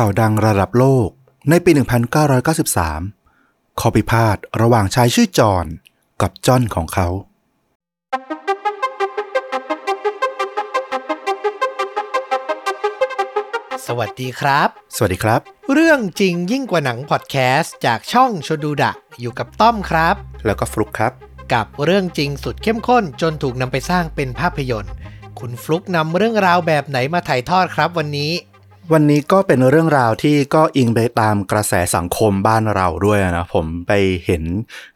ข่าวดังระดับโลกในปี 1993 ข้อพิพาทระหว่างชายชื่อจอห์นกับจอห์นของเขา สวัสดีครับ สวัสดีครับ เรื่องจริงยิ่งกว่าหนังพอดแคสต์จากช่องชดูดะ อยู่กับต้อมครับ แล้วก็ฟลุกครับ กับเรื่องจริงสุดเข้มข้นจนถูกนำไปสร้างเป็นภาพยนตร์ คุณฟลุกนำเรื่องราวแบบไหนมาถ่ายทอดครับวันนี้ วันนี้ก็เป็นเรื่องราวที่ก็อิงไปตามกระแสสังคมบ้านเราด้วยนะผมไปเห็น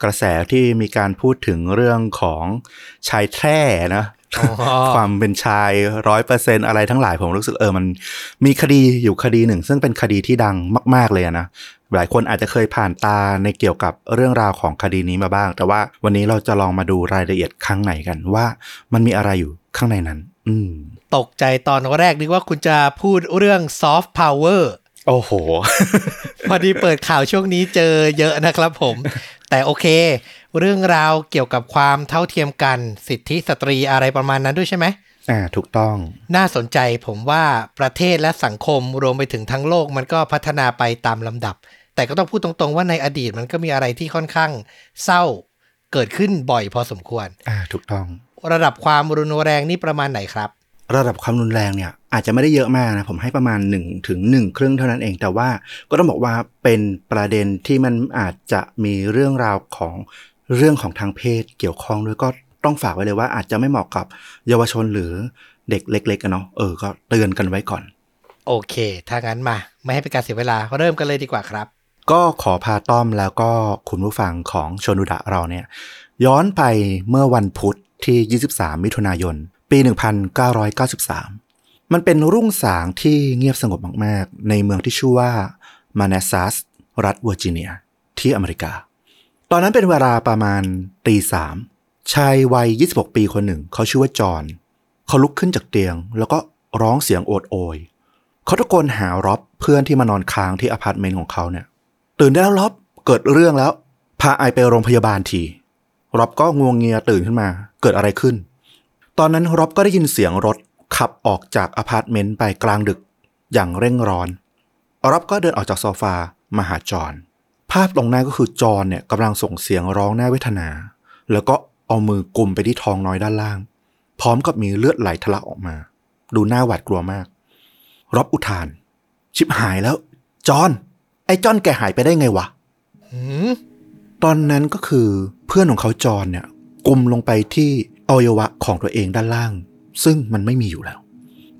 กระแสที่มีการพูดถึงเรื่องของชายแท้นะอ๋อความเป็นชายร้อยเปอร์เซนอะไรทั้งหลายผมรู้สึกเออมันมีคดีอยู่คดีหนึ่ง ซึ่งเป็นคดีที่ดังมาก ๆเลยอะนะหลายคนอาจจะเคยผ่านตาในเกี่ยวกับเรื่องราวของคดีนี้มาบ้าง แต่ว่าวันนี้เราจะลองมาดูรายละเอียดข้างในกันว่ามันมีอะไรอยู่ข้างในนั้นอืม ตกใจตอนแรกนึกว่าคุณจะพูดเรื่องซอฟต์พาวเวอร์โอ้โห พอดีเปิดข่าวช่วงนี้เจอเยอะนะครับผม แต่โอเค เรื่องราวเกี่ยวกับความเท่าเทียมกันสิทธิสตรีอะไรประมาณนั้นด้วยใช่ไหมอ่าถูกต้อง น่าสนใจผมว่าประเทศและสังคมรวมไปถึงทั้งโลกมันก็พัฒนาไปตามลำดับ แต่ก็ต้องพูดตรงๆว่าในอดีตมันก็มีอะไรที่ค่อนข้างเศร้าเกิดขึ้นบ่อยพอสมควร อ่าถูกต้อง ระดับความรุนแรงนี่ประมาณไหนครับ ระดับความรุนแรงเนี่ยอาจจะไม่ได้เยอะมากนะผมให้ประมาณ1ถึง1ครึ่งเท่านั้นเอง แต่ว่าก็ต้องบอกว่าเป็นประเด็นที่มันอาจจะมีเรื่องราวของเรื่องของทางเพศเกี่ยวข้องด้วยก็ต้องฝากไว้เลยว่าอาจจะไม่เหมาะกับเยาวชนหรือเด็กเล็กๆกันเนาะเออก็เตือนกันไว้ก่อน โอเค ถ้างั้นมา ไม่ให้เป็นการเสียเวลาเริ่มกันเลยดีกว่าครับ ก็ขอพาต้อมแล้วก็คุณผู้ฟังของชนุดะเราเนี่ย ย้อนไปเมื่อวันพุธ ที่ 23 มิถุนายน ปี 1993 มันเป็นรุ่งสางที่เงียบสงบมาก ๆ ในเมืองที่ชื่อว่ามานาซัส รัฐเวอร์จิเนีย ที่อเมริกา ตอนนั้นเป็นเวลาประมาณตีสามชายวัย 26 ปีคนหนึ่ง เขาชื่อว่าจอห์นเขาลุกขึ้นจากเตียง แล้วก็ร้องเสียงโอดโอย เขาตะโกนหาร็อบเพื่อนที่มานอนค้างที่อพาร์ตเมนต์ของเขาเนี่ย ตื่นได้แล้วร็อบเกิดเรื่องแล้ว พา I ไปโรงพยาบาลที ร็อบก็งัวเงียตื่นขึ้นมา เกิดอะไรขึ้น ตอนนั้นร็อบก็ได้ยินเสียงรถขับออกจากอพาร์ตเมนต์ไปกลางดึกอย่างเร่งร้อนร็อบก็เดินออกจากโซฟามาหาจอห์นภาพตรงหน้าก็คือจอห์นเนี่ยกำลังส่งเสียงร้องน่าเวทนา แล้วก็เอามือกุมไปที่ท้องน้อยด้านล่าง พร้อมกับมีเลือดไหลทะลักออกมา ดูหน้าหวาดกลัวมากร็อบอุทาน ชิบหายแล้ว จอห์นไอ้จอห์นแกหายไปได้ไงวะหืม ตอนนั้นก็คือเพื่อนของเขาจอห์นเนี่ยกุมลงไปที่อวัยวะของตัวเองด้านล่าง ซึ่งมันไม่มีอยู่แล้ว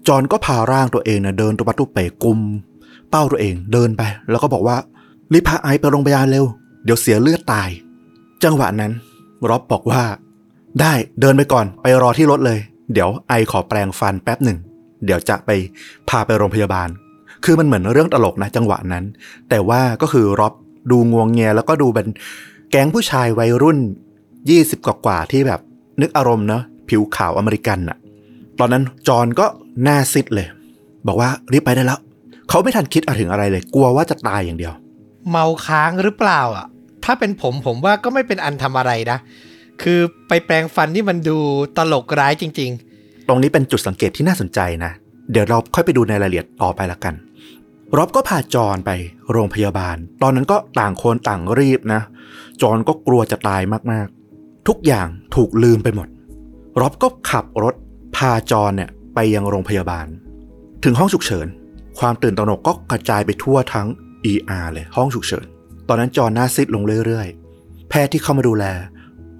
จอห์นก็พาร่างตัวเองเนี่ยเดินตัวปัตุเป๋กุมเป้าตัวเองเดินไป แล้วก็บอกว่ารีบพาไอไปโรงพยาบาลเร็ว เดี๋ยวเสียเลือดตาย จังหวะนั้นร็อบบอกว่า ได้เดินไปก่อนไปรอที่รถเลย เดี๋ยวไอขอแปลงฟันแป๊บหนึ่ง เดี๋ยวจะไปพาไปโรงพยาบาล คือมันเหมือนเรื่องตลกนะจังหวะนั้น แต่ว่าก็คือร็อบ ดูงวงเงียแล้วก็ดูเป็นแก๊งผู้ชายวัยรุ่น 20 กว่าๆที่แบบนึกอารมณ์เนาะผิวขาวอเมริกันน่ะตอนนั้นจอห์นก็หน้าซิดเลย บอกว่ารีบไปได้แล้ว เขาไม่ทันคิดอะไรถึงอะไรเลย กลัวว่าจะตายอย่างเดียว เมาค้างหรือเปล่าอะ ถ้าเป็นผมผมว่าก็ไม่เป็นอันทำอะไรนะ คือไปแปลงฟันที่มันดูตลกร้ายจริงตรงนี้เป็นจุดสังเกตที่น่าสนใจนะ เดี๋ยวเราค่อยไปดูในรายละเอียดต่อไปละกัน ร็อบก็พาจอห์นไปโรงพยาบาล ตอนนั้นก็ต่างคนต่างรีบนะ จอห์นก็กลัวจะตายมากๆ ทุกอย่างถูกลืมไปหมดร็อบก็ขับรถพาจอห์นเนี่ยไปยังโรงพยาบาล ถึงห้องฉุกเฉิน ความตื่นตระหนกก็กระจายไปทั่วทั้ง ER เลยห้องฉุกเฉิน ตอนนั้นจอห์นหน้าซิดลงเรื่อยๆ แพทย์ที่เข้ามาดูแล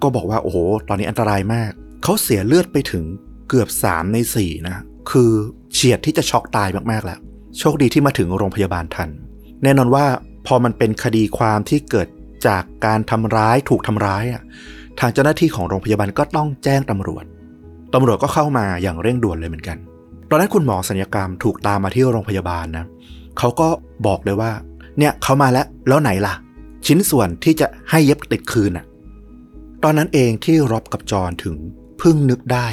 ก็บอกว่าโอ้โห ตอนนี้อันตรายมาก เขาเสียเลือดไปถึงเกือบ 3 ใน 4 นะ คือเฉียดที่จะช็อกตายมากๆแล้ว โชคดีที่มาถึงโรงพยาบาลทัน แน่นอนว่าพอมันเป็นคดีความที่เกิดจากการทำร้ายถูกทำร้ายอะทางเจ้าหน้าที่ของโรงพยาบาลก็ต้องแจ้งตำรวจตำรวจก็เข้ามาอย่างเร่งด่วนเลยเหมือนกัน ตอนนั้นคุณหมอสัญญกรรมถูกตามมาที่โรงพยาบาลนะเขาก็บอกเลยว่า เนี่ยเขามาแล้วแล้วไหนล่ะ ชิ้นส่วนที่จะให้เย็บติดคืนอะ ตอนนั้นเองที่รอบกับจอนถึงเพิ่งนึกได้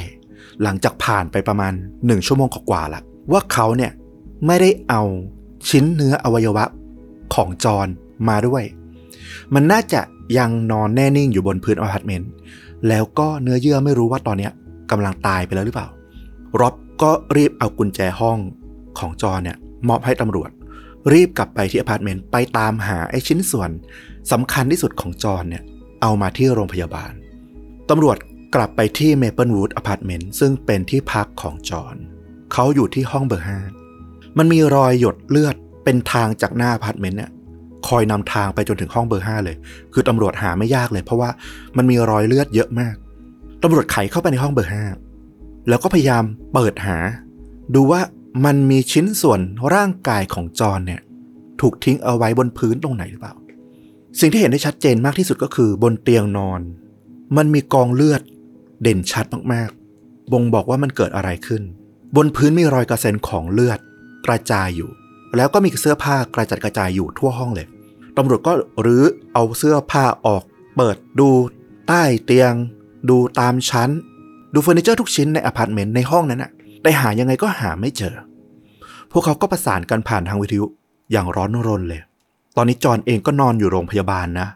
หลังจากผ่านไปประมาณหนึ่งชั่วโมงกว่าๆละว่าเขาเนี่ย ไม่ได้เอาชิ้นเนื้ออวัยวะของจอนมาด้วย มันน่าจะยังนอนแน่นิ่งอยู่บนพื้นอพาร์ตเมนต์ แล้วก็เนื้อเยื่อไม่รู้ว่าตอนนี้กำลังตายไปแล้วหรือเปล่า ร็อบก็รีบเอากุญแจห้องของจอนเนี่ยมอบให้ตำรวจ รีบกลับไปที่อพาร์ตเมนต์ไปตามหาไอ้ชิ้นส่วนสำคัญที่สุดของจอนเนี่ยเอามาที่โรงพยาบาลตำรวจกลับไปที่เมเปิลวูดอพาร์ตเมนต์ซึ่งเป็นที่พักของจอนเขาอยู่ที่ห้องเบอร์ห้า มันมีรอยหยดเลือดเป็นทางจากหน้าอพาร์ตเมนต์เนี่ยคอยนำทางไปจนถึงห้องเบอร์ห้าเลย คือตำรวจหาไม่ยากเลย เพราะว่ามันมีรอยเลือดเยอะมากตำรวจไขเข้าไปในห้องเบอร์ห้าแล้วก็พยายามเปิดหา ดูว่ามันมีชิ้นส่วนร่างกายของจอนเนี่ย ถูกทิ้งเอาไว้บนพื้นตรงไหนหรือเปล่า สิ่งที่เห็นได้ชัดเจนมากที่สุดก็คือบนเตียงนอน มันมีกองเลือดเด่นชัดมากๆ บ่งบอกว่ามันเกิดอะไรขึ้น บนพื้นมีรอยกระเซ็นของเลือด กระจายอยู่ แล้วก็มีเสื้อผ้ากระจัดกระจายอยู่ทั่วห้องเลยตำรวจก็รื้อเอาเสื้อผ้าออก เปิดดูใต้เตียง ดูตามชั้น ดูเฟอร์นิเจอร์ทุกชิ้นในอพาร์ตเมนต์ในห้องนั้นอะแต่หายังไงก็หาไม่เจอ พวกเขาก็ประสานกันผ่านทางวิทยุอย่างร้อนรนเลย ตอนนี้จอนเองก็นอนอยู่โรงพยาบาลนะ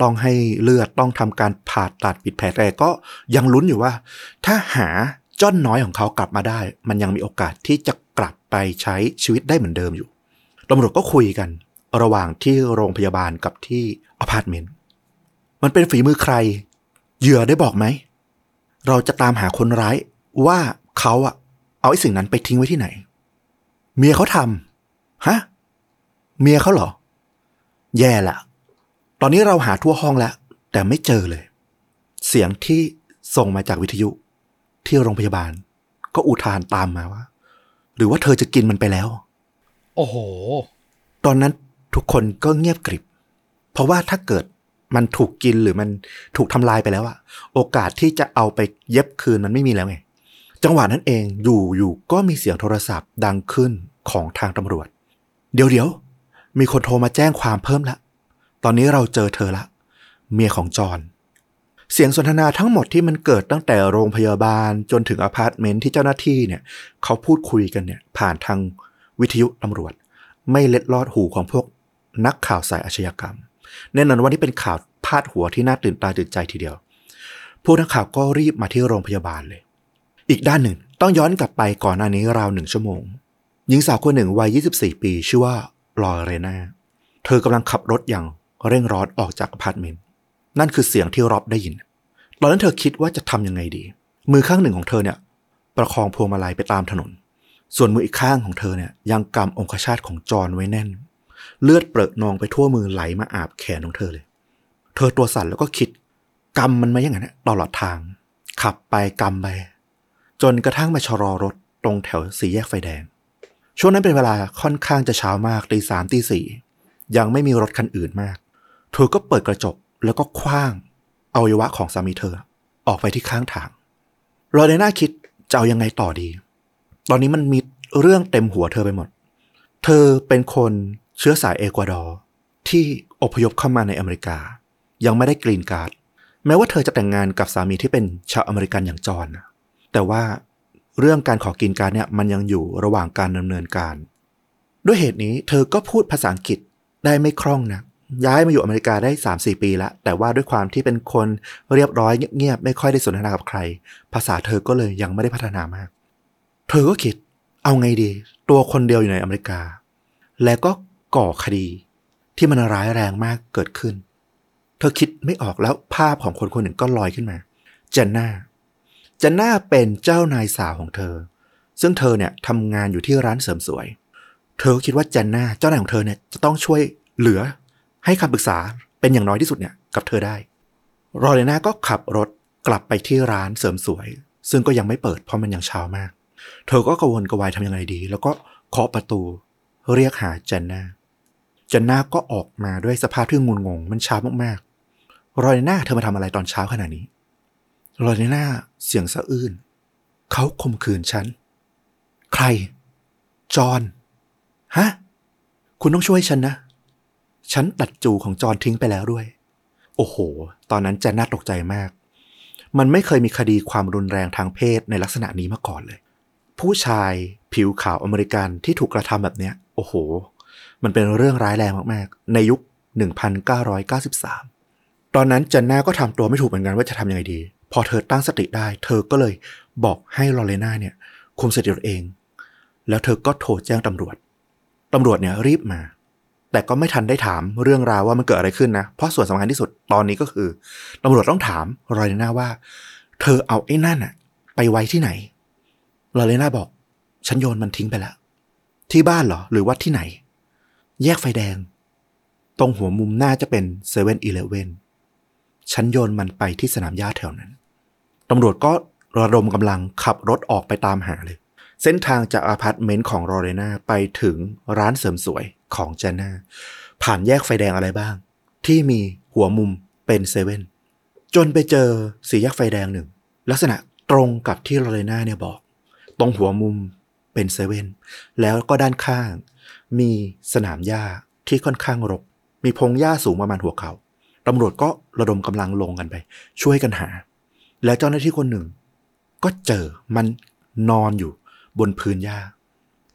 ต้องให้เลือดต้องทำการผ่าตัดปิดแผลแต่ก็ยังลุ้นอยู่ว่า ถ้าหาจ้อนน้อยของเขากลับมาได้ มันยังมีโอกาสที่จะ ไปใช้ชีวิตได้เหมือนเดิมอยู่ตำรวจก็คุยกัน ระหว่างที่โรงพยาบาลกับที่อพาร์ตเมนต์มันเป็นฝีมือใคร เหยื่อได้บอกไหม เราจะตามหาคนร้ายว่าเขาอะเอาไอ้สิ่งนั้นไปทิ้งไว้ที่ไหน เมียเขาทำฮะ เมียเขาเหรอ แย่ละ ตอนนี้เราหาทั่วห้องแล้ว แต่ไม่เจอเลย เสียงที่ส่งมาจากวิทยุ ที่โรงพยาบาล ก็อุทานตามมาว่า หรือว่าเธอจะกินมันไปแล้ว โอ้โห ตอนนั้นทุกคนก็เงียบกริบ เพราะว่าถ้าเกิดมันถูกกินหรือมันถูกทำลายไปแล้วอะโอกาสที่จะเอาไปเย็บคืนมันไม่มีแล้วไง จังหวะนั้นเองอยู่อยู่ก็มีเสียงโทรศัพท์ดังขึ้นของทางตำรวจ เดี๋ยวเดี๋ยวมีคนโทรมาแจ้งความเพิ่มละ ตอนนี้เราเจอเธอละ เมียของจอห์น เสียงสนทนาทั้งหมดที่มันเกิดตั้งแต่โรงพยาบาลจนถึงอพาร์ตเมนต์ที่เจ้าหน้าที่เนี่ย เขาพูดคุยกันเนี่ยผ่านทางวิทยุตำรวจ ไม่เล็ดลอดหูของพวกนักข่าวสายอาชญากรรม แน่นอนว่านี่เป็นข่าวพาดหัวที่น่าตื่นตาตื่นใจทีเดียว พวกนักข่าวก็รีบมาที่โรงพยาบาลเลย อีกด้านหนึ่งต้องย้อนกลับไปก่อนหน้านี้ราวหนึ่งชั่วโมง หญิงสาวคนหนึ่งวัย 24 ปี ชื่อว่าลอเรนาเธอกำลังขับรถอย่างเร่งร้อนออกจากอพาร์ตเมนต์ นั่นคือเสียงที่ร็อบได้ยิน ตอนนั้นเธอคิดว่าจะทำยังไงดี มือข้างหนึ่งของเธอเนี่ย ประคองพวงมาลัยไปตามถนน ส่วนมืออีกข้างของเธอเนี่ยยังกำองคชาตของจอนไว้แน่น เลือดเปรอะนองไปทั่วมือไหลมาอาบแขนของเธอเลย เธอตัวสั่นแล้วก็คิดกำมันมาอย่างนั้นตลอดทาง ขับไปกำไปจนกระทั่งมาชะลอรถตรงแถวสี่แยกไฟแดง ช่วงนั้นเป็นเวลาค่อนข้างจะเช้ามากตีสามตีสี่ยังไม่มีรถคันอื่นมาก เธอก็เปิดกระจก แล้วก็คว้างอวัยวะของสามีเธอ ออกไปที่ข้างทางรอในหน้าคิดจะเอายังไงต่อดี ตอนนี้มันมีเรื่องเต็มหัวเธอไปหมด เธอเป็นคนเชื้อสายเอกวาดอร์ที่อพยพเข้ามาในอเมริกา ยังไม่ได้กรีนการ์ด แม้ว่าเธอจะแต่งงานกับสามีที่เป็นชาวอเมริกันอย่างจอห์นนะแต่ว่าเรื่องการขอกรีนการ์ดเนี่ยมันยังอยู่ระหว่างการดำเนินการ ด้วยเหตุนี้เธอก็พูดภาษาอังกฤษได้ไม่คล่องนะ ย้ายมาอยู่อเมริกาได้ 3-4 ปีแล้วแต่ว่าด้วยความที่เป็นคนเรียบร้อยเงียบๆไม่ค่อยได้สนทนากับใคร ภาษาเธอก็เลยยังไม่ได้พัฒนามาก เธอก็คิดเอาไงดี ตัวคนเดียวอยู่ในอเมริกา แล้วก็ก่อคดีที่มันร้ายแรงมากเกิดขึ้น เธอคิดไม่ออกแล้วภาพของคนคนหนึ่งก็ลอยขึ้นมาเจนน่าเจนน่าเป็นเจ้านายสาวของเธอ ซึ่งเธอเนี่ยทำงานอยู่ที่ร้านเสริมสวย เธอก็คิดว่าเจนน่าเจ้านายของเธอเนี่ยจะต้องช่วยเหลือ ให้คำปรึกษาเป็นอย่างน้อยที่สุดเนี่ยกับเธอได้รอเลน่าก็ขับรถกลับไปที่ร้านเสริมสวย ซึ่งก็ยังไม่เปิดเพราะมันยังเช้ามาก เธอก็กระวนกระวายทำยังไงดี แล้วก็เคาะประตู เรียกหาเจนน่าเจนน่าก็ออกมาด้วยสภาพที่งุนงง มันเช้ามากๆรอยน่าเธอมาทำอะไรตอนเช้าขนาดนี้รอยน่าเสียงสะอื้นเขาข่มขืนฉัน ใคร จอห์นฮะ คุณต้องช่วยฉันนะ ฉันตัดจูของจอห์นทิ้งไปแล้วด้วย โอ้โห ตอนนั้นเจนน่าตกใจมาก มันไม่เคยมีคดีความรุนแรงทางเพศในลักษณะนี้มาก่อนเลย ผู้ชายผิวขาวอเมริกันที่ถูกกระทำแบบเนี้ย โอ้โห มันเป็นเรื่องร้ายแรงมากๆ ในยุค 1993 ตอนนั้นเจนน่าก็ทำตัวไม่ถูกเหมือนกันว่าจะทำยังไงดี พอเธอตั้งสติได้ เธอก็เลยบอกให้ลอเรน่าเนี่ยคุมสติตัวเอง แล้วเธอก็โทรแจ้งตำรวจตำรวจเนี่ยรีบมา แต่ก็ไม่ทันได้ถามเรื่องราวว่ามันเกิดอะไรขึ้นนะ เพราะส่วนสำคัญที่สุดตอนนี้ก็คือตำรวจต้องถามลอยเรน่าว่า เธอเอาไอ้นั่นอะไปไว้ที่ไหนลอยเรน่าบอก ฉันโยนมันทิ้งไปแล้ว ที่บ้านเหรอ หรือว่าที่ไหน แยกไฟแดง ตรงหัวมุมน่าจะเป็นเซเว่นอีเลเว่นฉันโยนมันไปที่สนามหญ้าแถวนั้นตำรวจก็ระดมกำลังขับรถออกไปตามหาเลย เส้นทางจากอพาร์ตเมนต์ของลอเรนาไปถึงร้านเสริมสวย ของเจนน่าผ่านแยกไฟแดงอะไรบ้าง ที่มีหัวมุมเป็นเซเว่นจนไปเจอสี่แยกไฟแดงหนึ่ง ลักษณะตรงกับที่ลอเรนาเนี่ยบอก ตรงหัวมุมเป็นเซเว่นแล้วก็ด้านข้าง มีสนามหญ้าที่ค่อนข้างรก มีพงหญ้าสูงประมาณหัวเขาตำรวจก็ระดมกำลังลงกันไป ช่วยกันหา แล้วเจ้าหน้าที่คนหนึ่ง ก็เจอมันนอนอยู่บนพื้นหญ้า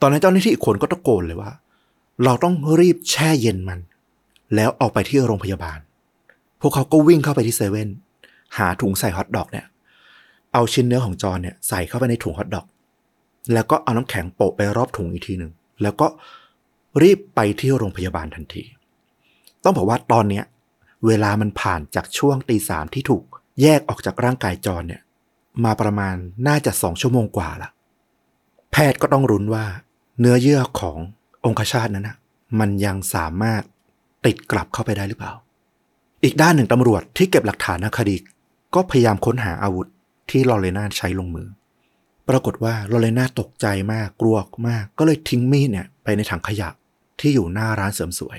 ตอนนั้นเจ้าหน้าที่อีกคนก็ตะโกนเลยว่า เราต้องรีบแช่เย็นมัน แล้วเอาไปที่โรงพยาบาล พวกเขาก็วิ่งเข้าไปที่เซเว่นหาถุงใส่ฮอทดอกเนี่ย เอาชิ้นเนื้อของจอนเนี่ยใส่เข้าไปในถุงฮอทดอก แล้วก็เอาน้ำแข็งโปะไปรอบถุงอีกทีหนึ่ง แล้วก็รีบไปที่โรงพยาบาลทันที ต้องบอกว่าตอนเนี้ยเวลามันผ่านจากช่วงตีสามที่ถูกแยกออกจากร่างกายจอนเนี่ย มาประมาณน่าจะสองชั่วโมงกว่าละ แพทย์ก็ต้องรุนว่า เนื้อเยื่อของ องคชาตนั้นนะมันยังสามารถติดกลับเข้าไปได้หรือเปล่า อีกด้านหนึ่งตำรวจที่เก็บหลักฐานคดี ก็พยายามค้นหาอาวุธที่ลอเรนาใช้ลงมือ ปรากฏว่าลอเรนาตกใจมากกลัวมาก ก็เลยทิ้งมีดเนี่ยไปในถังขยะที่อยู่หน้าร้านเสริมสวย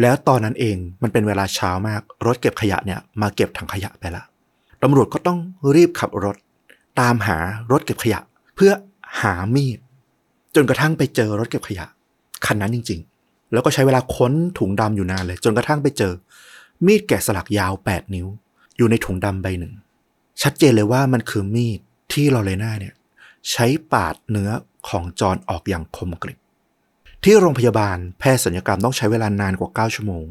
แล้วตอนนั้นเองมันเป็นเวลาเช้ามาก รถเก็บขยะเนี่ยมาเก็บถังขยะไปละตำรวจก็ต้องรีบขับรถ ตามหารถเก็บขยะ เพื่อหามีดจนกระทั่งไปเจอรถเก็บขยะ คันนั้นจริง ๆ แล้วก็ใช้เวลาค้นถุงดำอยู่นานเลย จนกระทั่งไปเจอ มีดแกะสลักยาว 8 นิ้ว อยู่ในถุงดำใบหนึ่ง ชัดเจนเลยว่ามันคือมีดที่ลอเรน่าเนี่ย ใช้ปาดเนื้อของจอนออกอย่างคมกริบที่โรงพยาบาลแพทย์ศัลยกรรมต้องใช้เวลานานกว่า 9 ชั่วโมง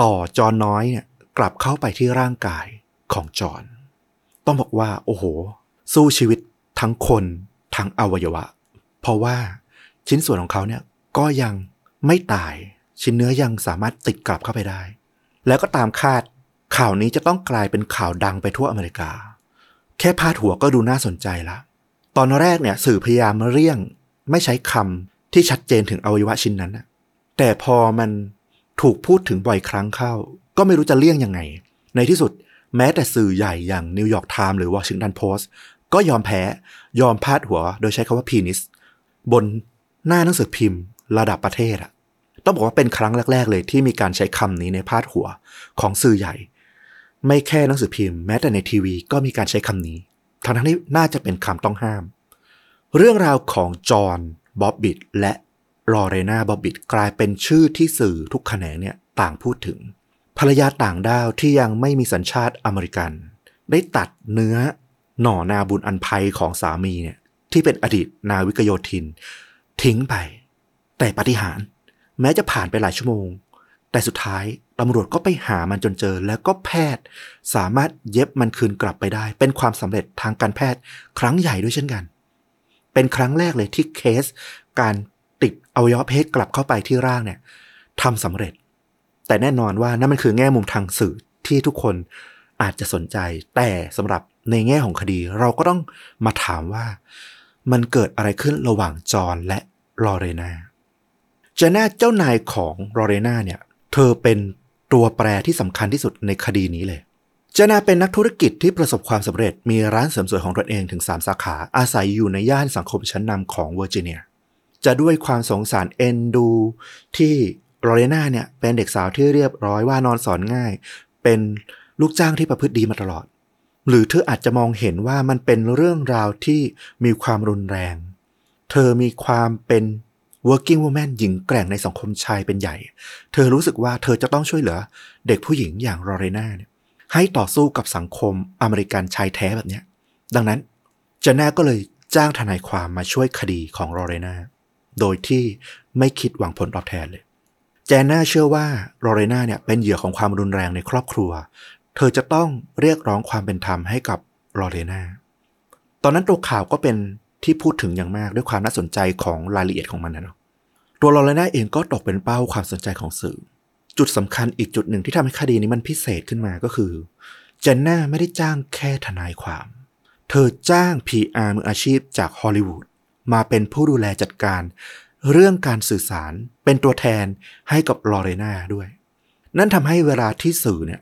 ต่อจอนน้อยเนี่ยกลับเข้าไปที่ร่างกายของจอนต้องบอกว่า โอ้โห สู้ชีวิตทั้งคนทั้งอวัยวะ เพราะว่าชิ้นส่วนของเขาเนี่ย ก็ยังไม่ตาย ชิ้นเนื้อยังสามารถติดกลับเข้าไปได้ แล้วก็ตามคาดข่าวนี้จะต้องกลายเป็นข่าวดังไปทั่วอเมริกา แค่พาดหัวก็ดูน่าสนใจละ ตอนแรกเนี่ยสื่อพยายามเลี่ยง ไม่ใช้คำที่ชัดเจนถึงอวัยวะชิ้นนั้นนะแต่พอมันถูกพูดถึงบ่อยครั้งเข้า ก็ไม่รู้จะเลี่ยงยังไง ในที่สุดแม้แต่สื่อใหญ่อย่างนิวยอร์กไทม์หรือวอชิงตันโพสต์ก็ยอมแพ้ยอมพาดหัว โดยใช้คำว่า penis บนหน้าหนังสือพิมพ์ ระดับประเทศอะต้องบอกว่าเป็นครั้งแรก ๆ เลยที่มีการใช้คำนี้ในพาดหัวของสื่อใหญ่ ไม่แค่หนังสือพิมพ์แม้แต่ในทีวีก็มีการใช้คำนี้ทั้งที่น่าจะเป็นคำต้องห้าม เรื่องราวของจอห์นบ๊อบบิทและลอเรนาบ๊อบบิทกลายเป็นชื่อที่สื่อทุกแขนงเนี่ยต่างพูดถึง ภรรยาต่างด้าวที่ยังไม่มีสัญชาติอเมริกัน ได้ตัดเนื้อหน่อนาบุญอันภัยของสามีเนี่ยที่เป็นอดีตนาวิกโยธิน ทิ้งไป แต่ปาฏิหาริย์แม้จะผ่านไปหลายชั่วโมง แต่สุดท้ายตำรวจก็ไปหามันจนเจอ แล้วก็แพทย์สามารถเย็บมันคืนกลับไปได้ เป็นความสำเร็จทางการแพทย์ครั้งใหญ่ด้วยเช่นกัน เป็นครั้งแรกเลยที่เคส การติดอวัยวะเพศกลับเข้าไปที่ร่างเนี่ยทำสำเร็จ แต่แน่นอนว่านั่นมันคือแง่มุมทางสื่อที่ทุกคนอาจจะสนใจ แต่สำหรับในแง่ของคดี เราก็ต้องมาถามว่า มันเกิดอะไรขึ้นระหว่างจอนและลอเรนา เจน่าเจ้านายของลอเรนาเนี่ย เธอเป็นตัวแปรที่สำคัญที่สุดในคดีนี้เลย เจน่าเป็นนักธุรกิจที่ประสบความสำเร็จมีร้านเสริมสวยของตนเองถึง 3 สาขาอาศัยอยู่ในย่านสังคมชั้นนำของเวอร์จิเนีย จะด้วยความสงสารเอ็นดู ที่ลอเรนาเนี่ยเป็นเด็กสาวที่เรียบร้อยว่านอนสอนง่าย เป็นลูกจ้างที่ประพฤติดีมาตลอด หรือเธออาจจะมองเห็นว่ามันเป็นเรื่องราวที่มีความรุนแรง เธอมีความเป็น working woman หญิงแกร่งในสังคมชายเป็นใหญ่ เธอรู้สึกว่าเธอจะต้องช่วยเหลือ เด็กผู้หญิงอย่างลอเรนาเนี่ยให้ต่อสู้กับสังคมอเมริกันชายแท้แบบเนี้ย ดังนั้นเจน่าก็เลยจ้างทนายความมาช่วยคดีของลอเรนาโดยที่ไม่คิดหวังผลตอบแทนเลยเจน่าเชื่อว่าลอเรนาเนี่ยเป็นเหยื่อของความรุนแรงในครอบครัว เธอจะต้องเรียกร้องความเป็นธรรมให้กับลอเรนาตอนนั้นตัวข่าวก็เป็น ที่พูดถึงอย่างมากด้วยความน่าสนใจของรายละเอียดของมันนะเนาะตัวลอเรน่าเองก็ตกเป็นเป้าความสนใจของสื่อ จุดสำคัญอีกจุดหนึ่งที่ทำให้คดีนี้มันพิเศษขึ้นมาก็คือเจนน่าไม่ได้จ้างแค่ทนายความ เธอจ้าง PR มืออาชีพจากฮอลลีวูดมาเป็นผู้ดูแลจัดการ เรื่องการสื่อสารเป็นตัวแทนให้กับลอเรน่าด้วย นั่นทำให้เวลาที่สื่อเนี่ย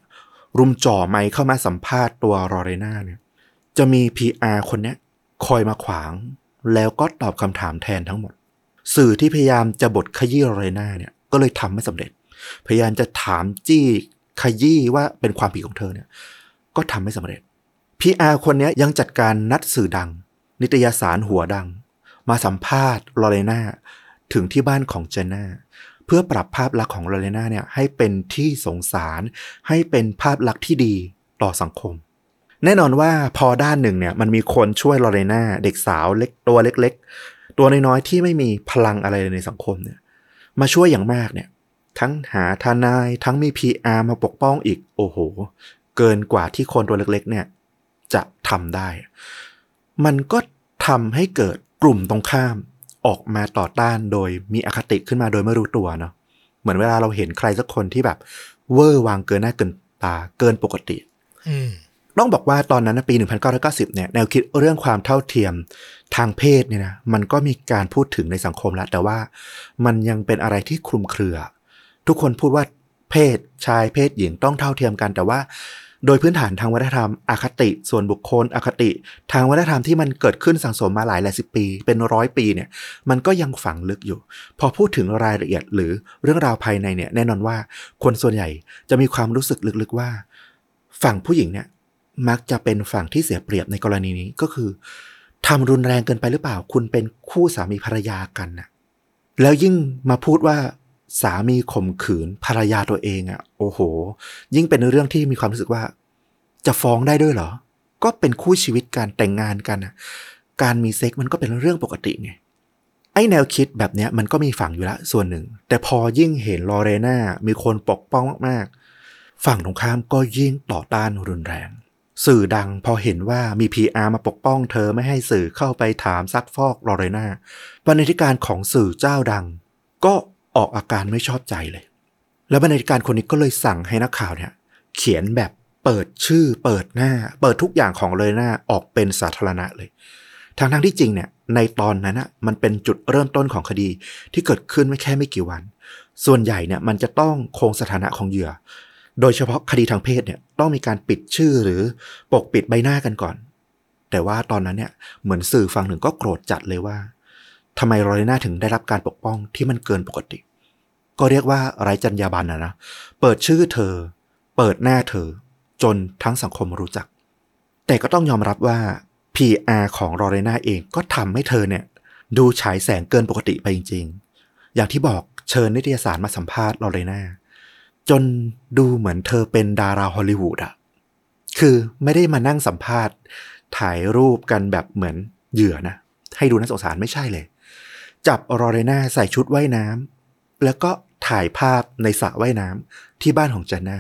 รุมจ่อไมค์เข้ามาสัมภาษณ์ตัวลอเรน่าเนี่ยจะมี PR คนเนี้ย คอยมาขวาง แล้วก็ตอบคำถามแทนทั้งหมด สื่อที่พยายามจะบทขยี้ลอเรนาเนี่ยก็เลยทำไม่สำเร็จ พยายามจะถามจี้ขยี้ว่าเป็นความผิดของเธอเนี่ย ก็ทำไม่สำเร็จพีอาคนนี้ยังจัดการนัดสื่อดัง นิตยสารหัวดัง มาสัมภาษณ์ลอเรนาถึงที่บ้านของเจนน่าเพื่อปรับภาพลักษณ์ของลอเรนาเนี่ยให้เป็นที่สงสาร ให้เป็นภาพลักษณ์ที่ดีต่อสังคม แน่นอนว่าพอด้านหนึ่งเนี่ยมันมีคนช่วยลอเรนาเด็กสาวเล็กตัวเล็ก ๆ ตัวน้อยๆที่ไม่มีพลังอะไรในสังคมเนี่ย มาช่วยอย่างมากเนี่ย ทั้งหาทนายทั้งมี PR มาปกป้องอีก โอ้โห เกินกว่าที่คนตัวเล็ก ๆ เนี่ย จะทำได้ มันก็ทำให้เกิดกลุ่มตรงข้ามออกมาต่อต้านโดยมีอคติขึ้นมาโดยไม่รู้ตัวเนาะเหมือนเวลาเราเห็นใครสักคนที่แบบ เวอร์วางเกินหน้าเกินตาเกินปกติอื ต้องบอกว่าตอนนั้นนะปี 1990 เนี่ยแนวคิดเรื่องความเท่าเทียมทางเพศเนี่ยนะมันก็มีการพูดถึงในสังคมแล้ว แต่ว่ามันยังเป็นอะไรที่คลุมเครือ ทุกคนพูดว่าเพศชายเพศหญิงต้องเท่าเทียมกัน แต่ว่าโดยพื้นฐานทางวัฒนธรรมอคติส่วนบุคคล อคติ ทางวัฒนธรรมที่มันเกิดขึ้นสังสมมาหลายหลายสิบปี เป็นร้อยปีเนี่ยมันก็ยังฝังลึกอยู่ พอพูดถึงรายละเอียดหรือเรื่องราวภายในเนี่ยแน่นอนว่าคนส่วนใหญ่จะมีความรู้สึกลึกๆว่า ฝั่งผู้หญิงเนี่ย มักจะเป็นฝั่งที่เสียเปรียบในกรณีนี้ก็คือทำรุนแรงเกินไปหรือเปล่า คุณเป็นคู่สามีภรรยากันน่ะ แล้วยิ่งมาพูดว่าสามีข่มขืนภรรยาตัวเองอะ่ะ โอ้โห ยิ่งเป็นเรื่องที่มีความรู้สึกว่า จะฟ้องได้ด้วยเหรอ ก็เป็นคู่ชีวิตการแต่งงานกันน่ะ การมีเซ็กซ์มันก็เป็นเรื่องปกติไงไอ้แนวคิดแบบเนี้ยมันก็มีฝั่งอยู่ละส่วนหนึ่ง แต่พอยิ่งเห็นลอเรนามีคนปกป้องมากๆ ฝั่งตรงข้ามก็ยิ่งต่อต้านรุนแรง สื่อดังพอเห็นว่ามี PR มาปกป้องเธอไม่ให้สื่อเข้าไปถามซักฟอกลอเรนาบรรณาธิการของสื่อเจ้าดัง ก็ออกอาการไม่ชอบใจเลย แล้วบรรณาธิการคนนี้ก็เลยสั่งให้นักข่าวเนี่ย เขียนแบบเปิดชื่อเปิดหน้า เปิดทุกอย่างของลอเรนาออกเป็นสาธารณะเลยทางทางที่จริงเนี่ยในตอนนั้นอะมันเป็นจุดเริ่มต้นของคดีที่เกิดขึ้นไม่แค่ไม่กี่วัน ส่วนใหญ่เนี่ยมันจะต้องคงสถานะของเหยื่อ โดยเฉพาะคดีทางเพศเนี่ยต้องมีการปิดชื่อหรือปกปิดใบหน้ากันก่อน แต่ว่าตอนนั้นเนี่ยเหมือนสื่อฝั่งหนึ่งก็โกรธจัดเลยว่าทำไมลอเรน่าถึงได้รับการปกป้องที่มันเกินปกติ ก็เรียกว่าไร้จรรยาบรรณนะนะเปิดชื่อเธอ เปิดหน้าเธอ จนทั้งสังคมรู้จัก แต่ก็ต้องยอมรับว่า PR ของลอเรน่าเองก็ทำให้เธอเนี่ยดูฉายแสงเกินปกติไปจริง ๆ อย่างที่บอกเชิญนิตยสารมาสัมภาษณ์ลอเรน่า จนดูเหมือนเธอเป็นดาราฮอลลีวูดอะคือไม่ได้มานั่งสัมภาษณ์ ถ่ายรูปกันแบบเหมือนเหยื่อนะ ให้ดูน่าสงสารไม่ใช่เลย จับลอเรน่าใส่ชุดว่ายน้ำแล้วก็ถ่ายภาพในสระว่ายน้ำที่บ้านของเจนน่า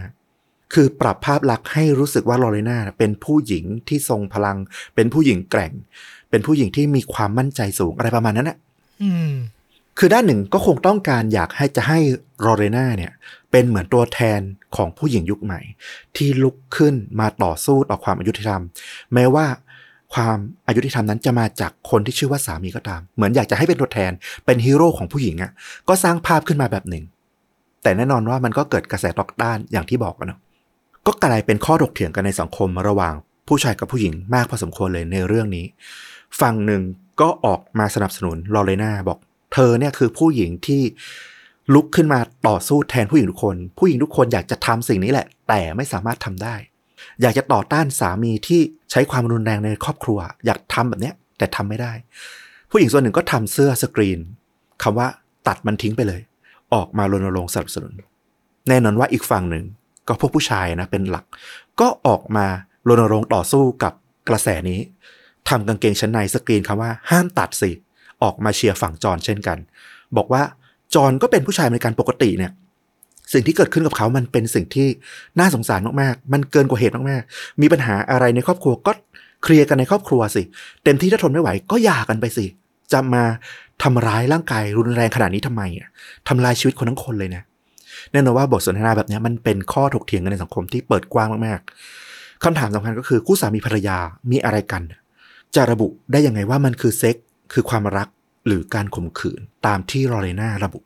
คือปรับภาพลักษณ์ให้รู้สึกว่าลอเรน่าเป็นผู้หญิงที่ทรงพลัง เป็นผู้หญิงแกร่ง เป็นผู้หญิงที่มีความมั่นใจสูงอะไรประมาณนั้นน่ะอืมคือด้านหนึ่งก็คงต้องการอยากให้จะให้ลอเรนาเนี่ย เป็นเหมือนตัวแทนของผู้หญิงยุคใหม่ ที่ลุกขึ้นมาต่อสู้ต่อความอายุติธรรม แม้ว่าความอายุติธรรมนั้นจะมาจากคนที่ชื่อว่าสามีก็ตาม เหมือนอยากจะให้เป็นตัวแทนเป็นฮีโร่ของผู้หญิงอะ่ะก็สร้างภาพขึ้นมาแบบหนึ่ง แต่แน่นอนว่ามันก็เกิดกระแสตอกด้านอย่างที่บอกกันเนาะก็กลายเป็นข้อถกเถียงกันในสังคมระหว่างผู้ชายกับผู้หญิงมากพอสมควรเลยในเรื่องนี้ ฝั่งหนึ่งก็ออกมาสนับสนุนลอเรนาบอก เธอเนี่ยคือผู้หญิงที่ ลุกขึ้นมาต่อสู้แทนผู้หญิงทุกคน ผู้หญิงทุกคนอยากจะทำสิ่งนี้แหละ แต่ไม่สามารถทำได้ อยากจะต่อต้านสามีที่ใช้ความรุนแรงในครอบครัว อยากทำแบบเนี้ย แต่ทำไม่ได้ ผู้หญิงส่วนหนึ่งก็ทำเสื้อสกรีนคำว่าตัดมันทิ้งไปเลย ออกมารณรงค์สนับสนุน แน่นอนว่าอีกฝั่งหนึ่งก็พวกผู้ชายนะเป็นหลัก ก็ออกมารณรงค์ต่อสู้กับกระแสนี้ทำกางเกงชั้นในสกรีนคำว่าห้ามตัดสิ ออกมาเชียร์ฝั่งจอนเช่นกัน บอกว่า จอนก็เป็นผู้ชายอเมริกันปกติเนี่ย สิ่งที่เกิดขึ้นกับเขามันเป็นสิ่งที่น่าสงสารมากๆ มันเกินกว่าเหตุมากๆ มีปัญหาอะไรในครอบครัวก็เคลียร์กันในครอบครัวสิ เต็มที่ถ้าทนไม่ไหวก็หย่ากันไปสิ จะมาทำร้ายร่างกายรุนแรงขนาดนี้ทำไมอะทำลายชีวิตคนทั้งคนเลยนะ แน่นอนว่าบทสนทนาแบบนี้มันเป็นข้อถกเถียงกันในสังคมที่เปิดกว้างมากๆคำถามสำคัญก็คือคู่สามีภรรยามีอะไรกัน จะระบุได้ยังไงว่ามันคือเซ็กคือความรัก หรือการข่มขืนตามที่ลอเรนาระบุ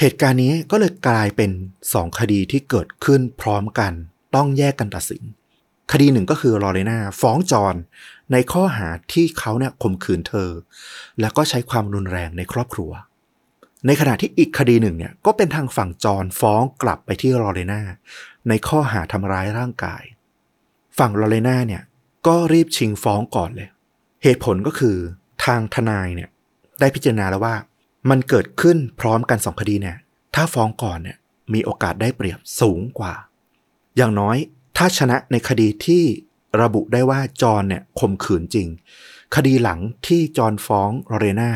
เหตุการณ์นี้ก็เลยกลายเป็นสองคดีที่เกิดขึ้นพร้อมกัน ต้องแยกกันตัดสิน คดีหนึ่งก็คือลอเรนาฟ้องจอนในข้อหาที่เขาเนี่ยข่มขืนเธอ แล้วก็ใช้ความรุนแรงในครอบครัว ในขณะที่อีกคดีหนึ่งเนี่ยก็เป็นทางฝั่งจอนฟ้องกลับไปที่ลอเรนาในข้อหาทำร้ายร่างกาย ฝั่งลอเรนาเนี่ยก็รีบชิงฟ้องก่อนเลย เหตุผลก็คือทางทนายเนี่ย ได้พิจารณาแล้วว่า มันเกิดขึ้นพร้อมกันสองคดีเนี่ย ถ้าฟ้องก่อนเนี่ยมีโอกาสได้เปรียบสูงกว่า อย่างน้อยถ้าชนะในคดีที่ระบุได้ว่าจอนเนี่ยข่มขืนจริง คดีหลังที่จอนฟ้องลอเรนา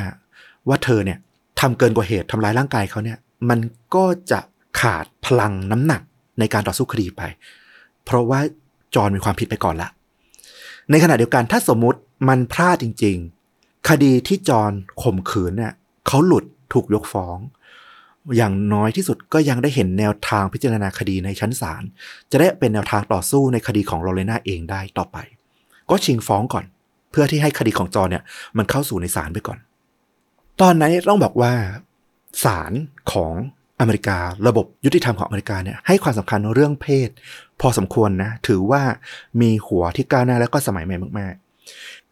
ว่าเธอเนี่ยทำเกินกว่าเหตุทำร้ายร่างกายเขาเนี่ย มันก็จะขาดพลังน้ำหนักในการต่อสู้คดีไป เพราะว่าจอนมีความผิดไปก่อนละ ในขณะเดียวกันถ้าสมมติมันพลาดจริง ๆ คดีที่จอนข่มขืนเนี่ยเขาหลุดถูกยกฟ้อง อย่างน้อยที่สุดก็ยังได้เห็นแนวทางพิจารณาคดีในชั้นศาลจะได้เป็นแนวทางต่อสู้ในคดีของโรเลนาเองได้ต่อไป ก็ชิงฟ้องก่อน เพื่อที่ให้คดีของจอนเนี่ย มันเข้าสู่ในศาลไปก่อน ตอนนั้นต้องบอกว่าศาลของอเมริการะบบยุติธรรมของอเมริกาเนี่ยให้ความสำคัญเรื่องเพศ พอสมควรนะ ถือว่ามีหัวที่ก้าวหน้าและก็สมัยใหม่มาก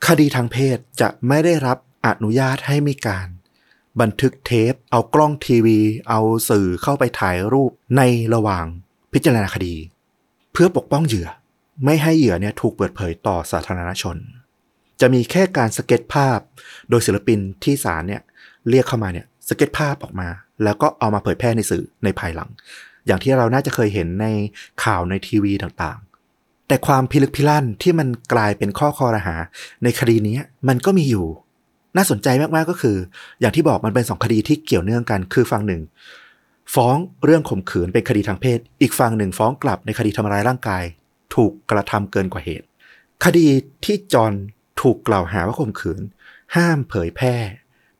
คดีทางเพศจะไม่ได้รับอนุญาตให้มีการ บันทึกเทป เอากล้องทีวี เอาสื่อเข้าไปถ่ายรูปในระหว่างพิจารณาคดี เพื่อปกป้องเหยื่อ ไม่ให้เหยื่อเนี่ยถูกเปิดเผยต่อสาธารณชน จะมีแค่การสเก็ตภาพ โดยศิลปินที่ศาลเนี่ยเรียกเข้ามาเนี่ยสเก็ตภาพออกมา แล้วก็เอามาเผยแพร่ในสื่อในภายหลัง อย่างที่เราน่าจะเคยเห็นในข่าวในทีวีต่าง แต่ความพิลึกพิลั่นที่มันกลายเป็นข้อคอรหา ในคดีนี้มันก็มีอยู่ น่าสนใจมากๆก็คือ อย่างที่บอกมันเป็นสองคดีที่เกี่ยวเนื่องกันคือฝั่งหนึ่ง ฟ้องเรื่องข่มขืนเป็นคดีทางเพศ อีกฝั่งหนึ่งฟ้องกลับในคดีทำร้ายร่างกาย ถูกกระทำเกินกว่าเหตุ คดีที่จอนถูกกล่าวหาว่าข่มขืน ห้ามเผยแพร่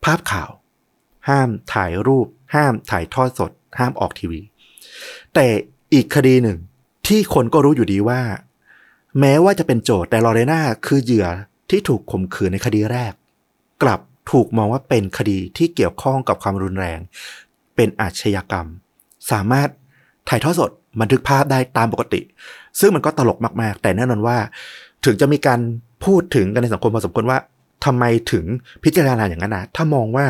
ภาพข่าว ห้ามถ่ายรูป ห้ามถ่ายทอดสด ห้ามออกทีวี แต่อีกคดีหนึ่งที่คนก็รู้อยู่ดีว่า แม้ว่าจะเป็นโจทย์แต่ลอเรนาคือเหยื่อที่ถูกข่มขืนในคดีแรก กลับถูกมองว่าเป็นคดีที่เกี่ยวข้องกับความรุนแรง เป็นอาชญากรรม สามารถถ่ายทอดสดบันทึกภาพได้ตามปกติ ซึ่งมันก็ตลกมาก ๆ แต่แน่นอนว่า ถึงจะมีการพูดถึงกันในสังคมพอสมควรว่าทำไมถึงพิจารณาอย่างนั้นนะถ้ามองว่า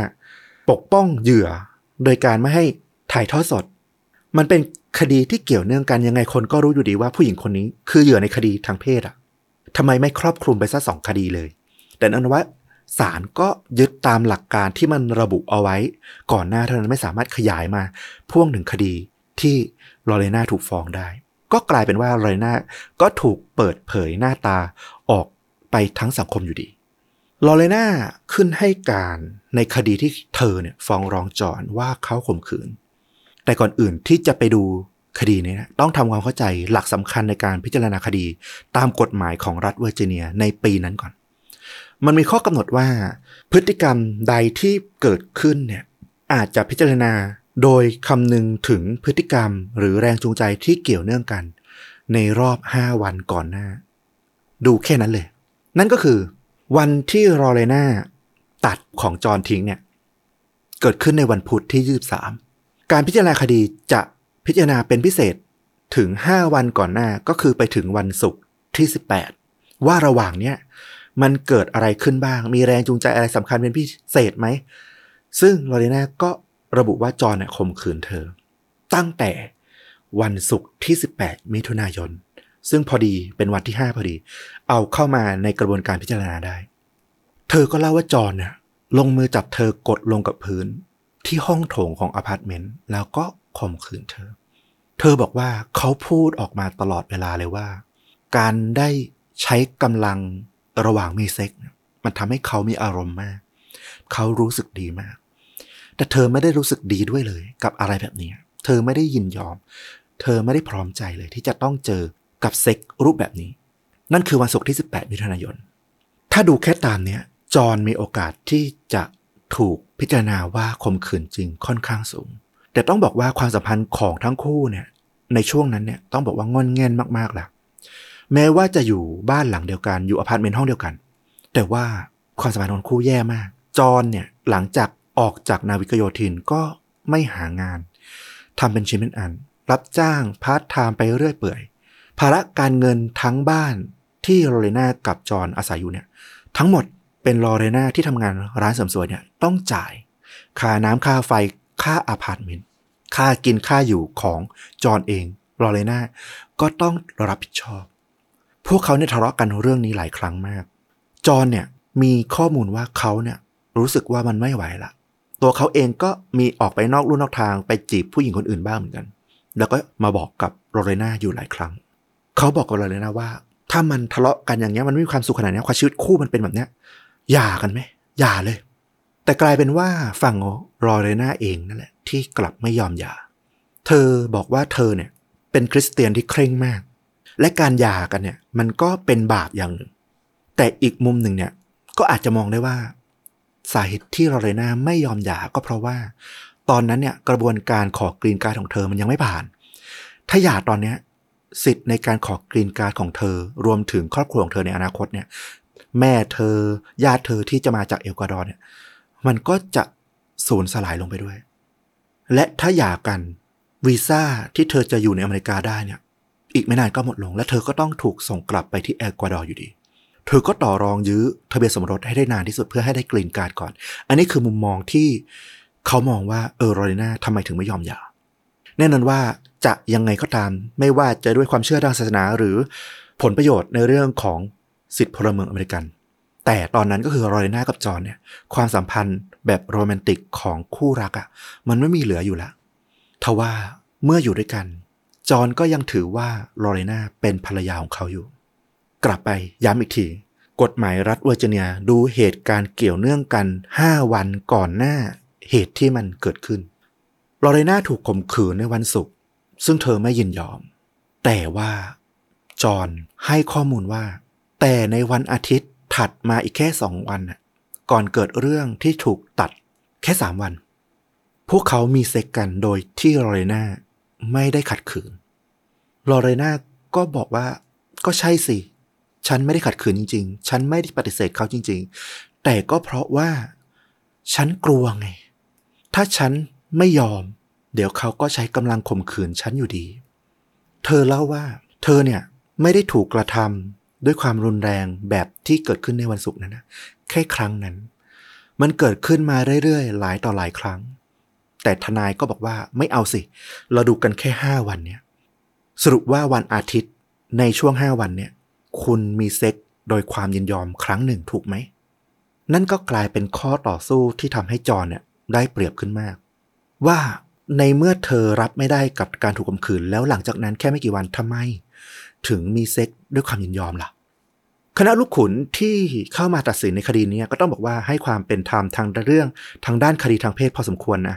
ปกป้องเหยื่อ โดยการไม่ให้ถ่ายทอดสด มันเป็นคดีที่เกี่ยวเนื่องกันยังไงคนก็รู้อยู่ดีว่าผู้หญิงคนนี้ คือเหยื่อในคดีทางเพศอะทำไมไม่ครอบคลุมไปซะสองคดีเลย แต่นั่นว่าศาลก็ยึดตามหลักการที่มันระบุเอาไว้ ก่อนหน้าเท่านั้นไม่สามารถขยายมา พ่วงหนึ่งคดีที่ลอเรนาถูกฟ้องได้ ก็กลายเป็นว่าลอเรนาก็ถูกเปิดเผยหน้าตาออกไปทั้งสังคมอยู่ดีลอเรนาขึ้นให้การในคดีที่เธอเนี่ยฟ้องร้องจอนว่าเขาข่มขืน แต่ก่อนอื่นที่จะไปดูคดีนี้นะต้องทำความเข้าใจหลักสำคัญในการพิจารณาคดี ตามกฎหมายของรัฐเวอร์จิเนียในปีนั้นก่อน มันมีข้อกำหนดว่า พฤติกรรมใดที่เกิดขึ้นเนี่ยอาจจะพิจารณาโดยคำนึงถึงพฤติกรรมหรือแรงจูงใจที่เกี่ยวเนื่องกัน ในรอบ 5 วันก่อนหน้า ดูแค่นั้นเลย นั่นก็คือ วันที่รอเลนาตัดของจอห์นทิ้งเนี่ย เกิดขึ้นในวันพุธที่ 23 การพิจารณาคดีจะพิจารณาเป็นพิเศษถึง 5 วันก่อนหน้าก็คือไปถึงวันศุกร์ที่ 18 ว่าระหว่างเนี้ยมันเกิดอะไรขึ้นบ้าง มีแรงจูงใจอะไรสำคัญเป็นพิเศษไหม ซึ่งลอเรนาก็ระบุว่าจอห์นเนี่ยข่มขืนเธอ ตั้งแต่วันศุกร์ที่ 18 มิถุนายน ซึ่งพอดีเป็นวันที่ 5 พอดี เอาเข้ามาในกระบวนการพิจารณาได้ เธอก็เล่าว่าจอห์นเนี่ยลงมือจับเธอกดลงกับพื้น ที่ห้องโถงของอพาร์ตเมนต์แล้วก็ข่มขืนเธอ เธอบอกว่าเขาพูดออกมาตลอดเวลาเลยว่า การได้ใช้กำลังระหว่างมีเซ็กซ์มันทำให้เขามีอารมณ์มาก เขารู้สึกดีมาก แต่เธอไม่ได้รู้สึกดีด้วยเลย กับอะไรแบบนี้ เธอไม่ได้ยินยอม เธอไม่ได้พร้อมใจเลยที่จะต้องเจอกับเซ็กซ์รูปแบบนี้ นั่นคือวันศุกร์ที่ 18 มิถุนายน ถ้าดูแค่ตามเนี้ยจอห์นมีโอกาสที่จะ ถูกพิจารณาว่าข่มขืนจริงค่อนข้างสูง แต่ต้องบอกว่าความสัมพันธ์ของทั้งคู่เนี่ยในช่วงนั้นเนี่ยต้องบอกว่าง่อนแง่นมากๆแหละแม้ว่าจะอยู่บ้านหลังเดียวกันอยู่อพาร์ตเมนต์ห้องเดียวกัน แต่ว่าความสัมพันธ์ของคู่แย่มาก จอห์นเนี่ยหลังจากออกจากนาวิกโยธินก็ไม่หางานทำเป็นชิ้นเป็นอัน รับจ้างพาร์ทไทม์ไปเรื่อยเปื่อยภาระการเงินทั้งบ้านที่ลอเรนากับจอห์นอาศัยอยู่เนี่ย ทั้งหมด เป็นลอเรนาที่ทำงานร้านเสริมสวยเนี่ยต้องจ่ายค่าน้ำค่าไฟค่าอพาร์ตเมนต์ค่ากินค่าอยู่ของจอห์นเองลอเรนาก็ต้องรับผิดชอบ พวกเขาเนี่ยทะเลาะกันเรื่องนี้หลายครั้งมาก จอห์นเนี่ยมีข้อมูลว่าเขาเนี่ยรู้สึกว่ามันไม่ไหวละตัวเขาเองก็มีออกไปนอกลู่นอกทางไปจีบผู้หญิงคนอื่นบ้างเหมือนกัน แล้วก็มาบอกกับโรเลนาอยู่หลายครั้ง เขาบอกกับโรเลนาว่า ถ้ามันทะเลาะกันอย่างเงี้ยมันไม่มีความสุขขนาดนี้ความชีวิตคู่มันเป็นแบบเนี้ย หย่ากันไหมหย่าเลย แต่กลายเป็นว่าฝั่งโรเลนาเองนั่นแหละ ที่กลับไม่ยอมหย่า เธอบอกว่าเธอเนี่ยเป็นคริสเตียนที่เคร่งมาก และการหย่ากันเนี่ย มันก็เป็นบาปอย่างหนึ่ง แต่อีกมุมหนึ่งเนี่ย ก็อาจจะมองได้ว่า สาเหตุที่ลอเรนาไม่ยอมหย่าก็เพราะว่า ตอนนั้นเนี่ยกระบวนการขอกรีนการ์ดของเธอมันยังไม่ผ่าน ถ้าหย่าตอนเนี้ยสิทธิ์ในการขอกรีนการ์ดของเธอ รวมถึงครอบครัวของเธอในอนาคตเนี่ย แม่เธอ ญาติเธอที่จะมาจากเอกวาดอร์เนี่ย มันก็จะสูญสลายลงไปด้วย และถ้าหย่ากันวีซ่าที่เธอจะอยู่ในอเมริกาได้เนี่ย อีกไม่นานก็หมดลง และเธอก็ต้องถูกส่งกลับไปที่เอลกวาดอร์อยู่ดี เธอก็ต่อรองยื้อทะเบียนสมรสให้ได้นานที่สุดเพื่อให้ได้กรีนการก่อน อันนี้คือมุมมองที่เขามองว่าเออโรเลนาทำไมถึงไม่ยอมหย่าแน่นอนว่าจะยังไงก็ตาม ไม่ว่าจะด้วยความเชื่อทางศาสนาหรือผลประโยชน์ในเรื่องของ สิทธิพลเมืองอเมริกัน แต่ตอนนั้นก็คือโรเลนากับจอห์นเนี่ยความสัมพันธ์แบบโรแมนติกของคู่รักอะ่ะมันไม่มีเหลืออยู่ล้วทว่าเมื่ออยู่ด้วยกัน จอห์นก็ยังถือว่าโรเลนาเป็นภรรยาของเขาอยู่ กลับไปย้ำอีกทีกฎหมายรัฐเวอร์จิเนียดูเหตุการณ์เกี่ยวเนื่องกัน 5 วันก่อนหน้าเหตุที่มันเกิดขึ้นลอเรนาถูกข่มขืนในวันศุกร์ซึ่งเธอไม่ยินยอม แต่ว่า จอห์นให้ข้อมูลว่า แต่ในวันอาทิตย์ถัดมาอีกแค่สองวันน่ะก่อนเกิดเรื่องที่ถูกตัดแค่สามวัน พวกเขามีเซ็กกันโดยที่ลอเรนาไม่ได้ขัดขืนลอเรนาก็บอกว่าก็ใช่สิ ฉันไม่ได้ขัดขืนจริง ๆ ฉันไม่ได้ปฏิเสธเขาจริง ๆ แต่ก็เพราะว่า ฉันกลัวไง ถ้าฉันไม่ยอม เดี๋ยวเขาก็ใช้กำลังข่มขืนฉันอยู่ดี เธอเล่าว่า เธอเนี่ยไม่ได้ถูกกระทำ ด้วยความรุนแรงแบบที่เกิดขึ้นในวันศุกร์นั้นนะแค่ครั้งนั้น มันเกิดขึ้นมาเรื่อยๆ หลายต่อหลายครั้ง แต่ทนายก็บอกว่าไม่เอาสิ เราดูกันแค่ห้าวันเนี่ยสรุปว่าวันอาทิตย์ในช่วงห้าวันเนี่ย คุณมีเซ็กโดยความยินยอมครั้งหนึ่งถูกไหม นั่นก็กลายเป็นข้อต่อสู้ที่ทำให้จอนเนี่ยได้เปรียบขึ้นมาก ว่าในเมื่อเธอรับไม่ได้กับการถูกข่มขืนแล้วหลังจากนั้นแค่ไม่กี่วันทำไม ถึงมีเซ็กด้วยความยินยอมล่ะ คณะลูกขุนที่เข้ามาตัดสินในคดีนี้ก็ต้องบอกว่าให้ความเป็นธรรมทางเรื่องทางด้านคดีทางเพศพอสมควรนะ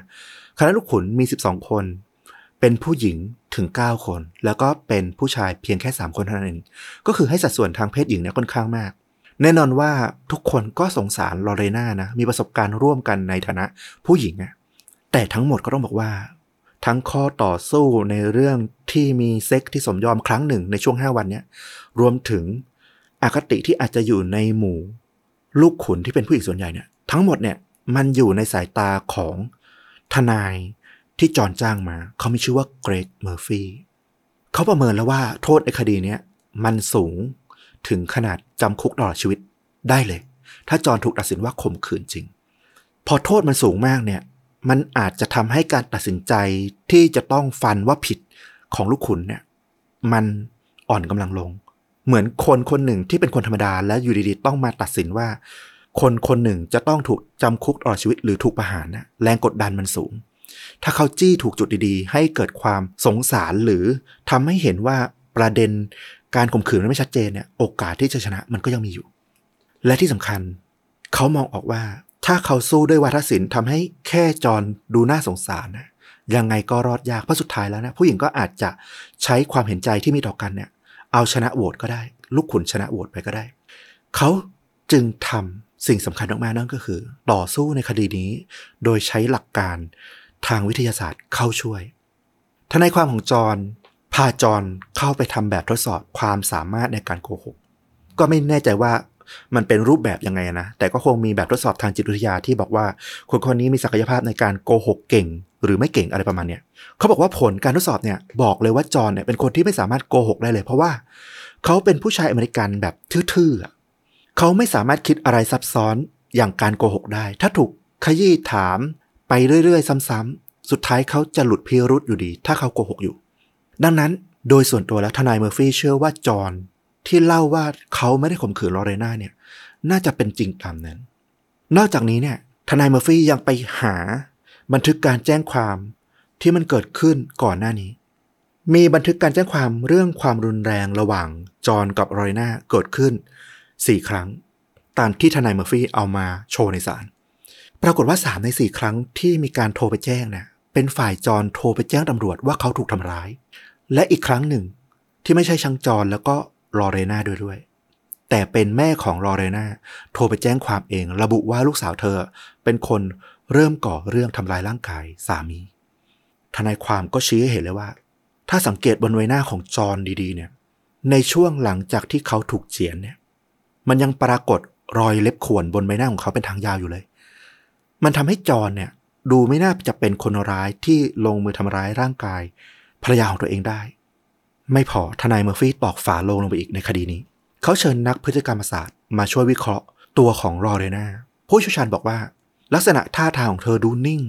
คณะลูกขุนมี 12 คน เป็นผู้หญิงถึง 9 คน แล้วก็เป็นผู้ชายเพียงแค่ 3 คนเท่านั้นเอง ก็คือให้สัดส่วนทางเพศหญิงเนี่ยค่อนข้างมาก แน่นอนว่าทุกคนก็สงสารลอเรน่านะ มีประสบการณ์ร่วมกันในฐานะผู้หญิงอะแต่ทั้งหมดก็ต้องบอกว่า ทั้งข้อต่อสู้ในเรื่องที่มีเซ็กที่สมยอมครั้งหนึ่งในช่วง 5 วันเนี้ยรวมถึงอคติที่อาจจะอยู่ในหมู่ ลูกขุนที่เป็นผู้หญิงส่วนใหญ่เนี่ยทั้งหมดเนี่ยมันอยู่ในสายตาของทนายที่จอนจ้างมา เขามีชื่อว่าเกรกเมอร์ฟี่เขาประเมินแล้วว่าโทษในคดีเนี้ยมันสูงถึงขนาดจำคุกตลอดชีวิตได้เลย ถ้าจอนถูกตัดสินว่าข่มขืนจริง พอโทษมันสูงมากเนี่ย มันอาจจะทำให้การตัดสินใจที่จะต้องฟันว่าผิดของลูกขุนเนี่ย มันอ่อนกำลังลง เหมือนคนคนหนึ่งที่เป็นคนธรรมดาและอยู่ดีๆต้องมาตัดสินว่า คนคนหนึ่งจะต้องถูกจำคุกตลอดชีวิตหรือถูกประหารนะแรงกดดันมันสูง ถ้าเขาจี้ถูกจุดดีๆ ให้เกิดความสงสารหรือทำให้เห็นว่าประเด็นการข่มขืนมันไม่ชัดเจนเนี่ย โอกาสที่จะชนะมันก็ยังมีอยู่ และที่สำคัญ เขามองออกว่า ถ้าเขาสู้ด้วยวาทศิลป์ทำให้แค่จรดูน่าสงสารนะยังไงก็รอดยากเพราะสุดท้ายแล้วนะผู้หญิงก็อาจจะใช้ความเห็นใจที่มีต่อกันเนี่ย เอาชนะโหวตก็ได้ ลูกขุนชนะโหวตไปก็ได้ เขาจึงทสิ่งสำคัญมากๆนั่นก็คือ ต่อสู้ในคดีนี้ โดยใช้หลักการทางวิทยาศาสตร์เข้าช่วยทนายความของจอนพาจอนเข้าไปทำแบบทดสอบความสามารถในการโกหก ก็ไม่แน่ใจว่า มันเป็นรูปแบบยังไงนะ แต่ก็คงมีแบบทดสอบทางจิตวิทยาที่บอกว่า คนคนนี้มีศักยภาพในการโกหกเก่ง หรือไม่เก่งอะไรประมาณเนี้ยเขาบอกว่าผลการทดสอบเนี่ยบอกเลยว่าจอนเนี่ยเป็นคนที่ไม่สามารถโกหกได้เลย เพราะว่าเขาเป็นผู้ชายอเมริกันแบบทื่อๆเขาไม่สามารถคิดอะไรซับซ้อนอย่างการโกหกได้ ถ้าถูกขยี้ถามไปเรื่อย ๆ ซ้ำๆสุดท้ายเขาจะหลุดพิรุษอยู่ดี ถ้าเขาโกหกอยู่ ดังนั้นโดยส่วนตัวแล้วทนายเมอร์ฟี่เชื่อว่าจอห์น ที่เล่าว่าเขาไม่ได้ข่มขืนลอเรนาเนี่ย น่าจะเป็นจริงตามนั้น นอกจากนี้เนี่ย ทนายเมอร์ฟี่ยังไปหา บันทึกการแจ้งความที่มันเกิดขึ้นก่อนหน้านี้ มีบันทึกการแจ้งความเรื่องความรุนแรงระหว่างจอห์นกับลอเรนาเกิดขึ้น4ครั้ง ตามที่ทนายเมอร์ฟี่เอามาโชว์ในศาลปรากฏว่า3ใน4ครั้งที่มีการโทรไปแจ้งเนี่ยเป็นฝ่ายจอห์นโทรไปแจ้งตำรวจว่าเขาถูกทำร้าย และอีกครั้งหนึ่งที่ไม่ใช่ชังจอห์นแล้วก็ ลอเรนาด้วยด้วย แต่เป็นแม่ของลอเรนาโทรไปแจ้งความเอง ระบุว่าลูกสาวเธอเป็นคนเริ่มก่อเรื่องทำลายร่างกายสามี ทนายความก็ชี้ให้เห็นเลยว่า ถ้าสังเกตบนใบหน้าของจอห์นดีๆ เนี่ย ในช่วงหลังจากที่เขาถูกเจียนเนี่ย มันยังปรากฏรอยเล็บข่วนบนใบหน้าของเขาเป็นทางยาวอยู่เลย มันทำให้จอห์นเนี่ย ดูไม่น่าจะเป็นคนร้ายที่ลงมือทำร้ายร่างกาย ภรรยาของตัวเองได้ ไม่พอทนายเมอร์ฟี่ตอกฝาโลงลงไปอีกในคดีนี้ เขาเชิญนักพฤติกรรมศาสตร์มาช่วยวิเคราะห์ตัวของลอเรนาผู้เชี่ยวชาญบอกว่า ลักษณะท่าทางของเธอดูนิ่ง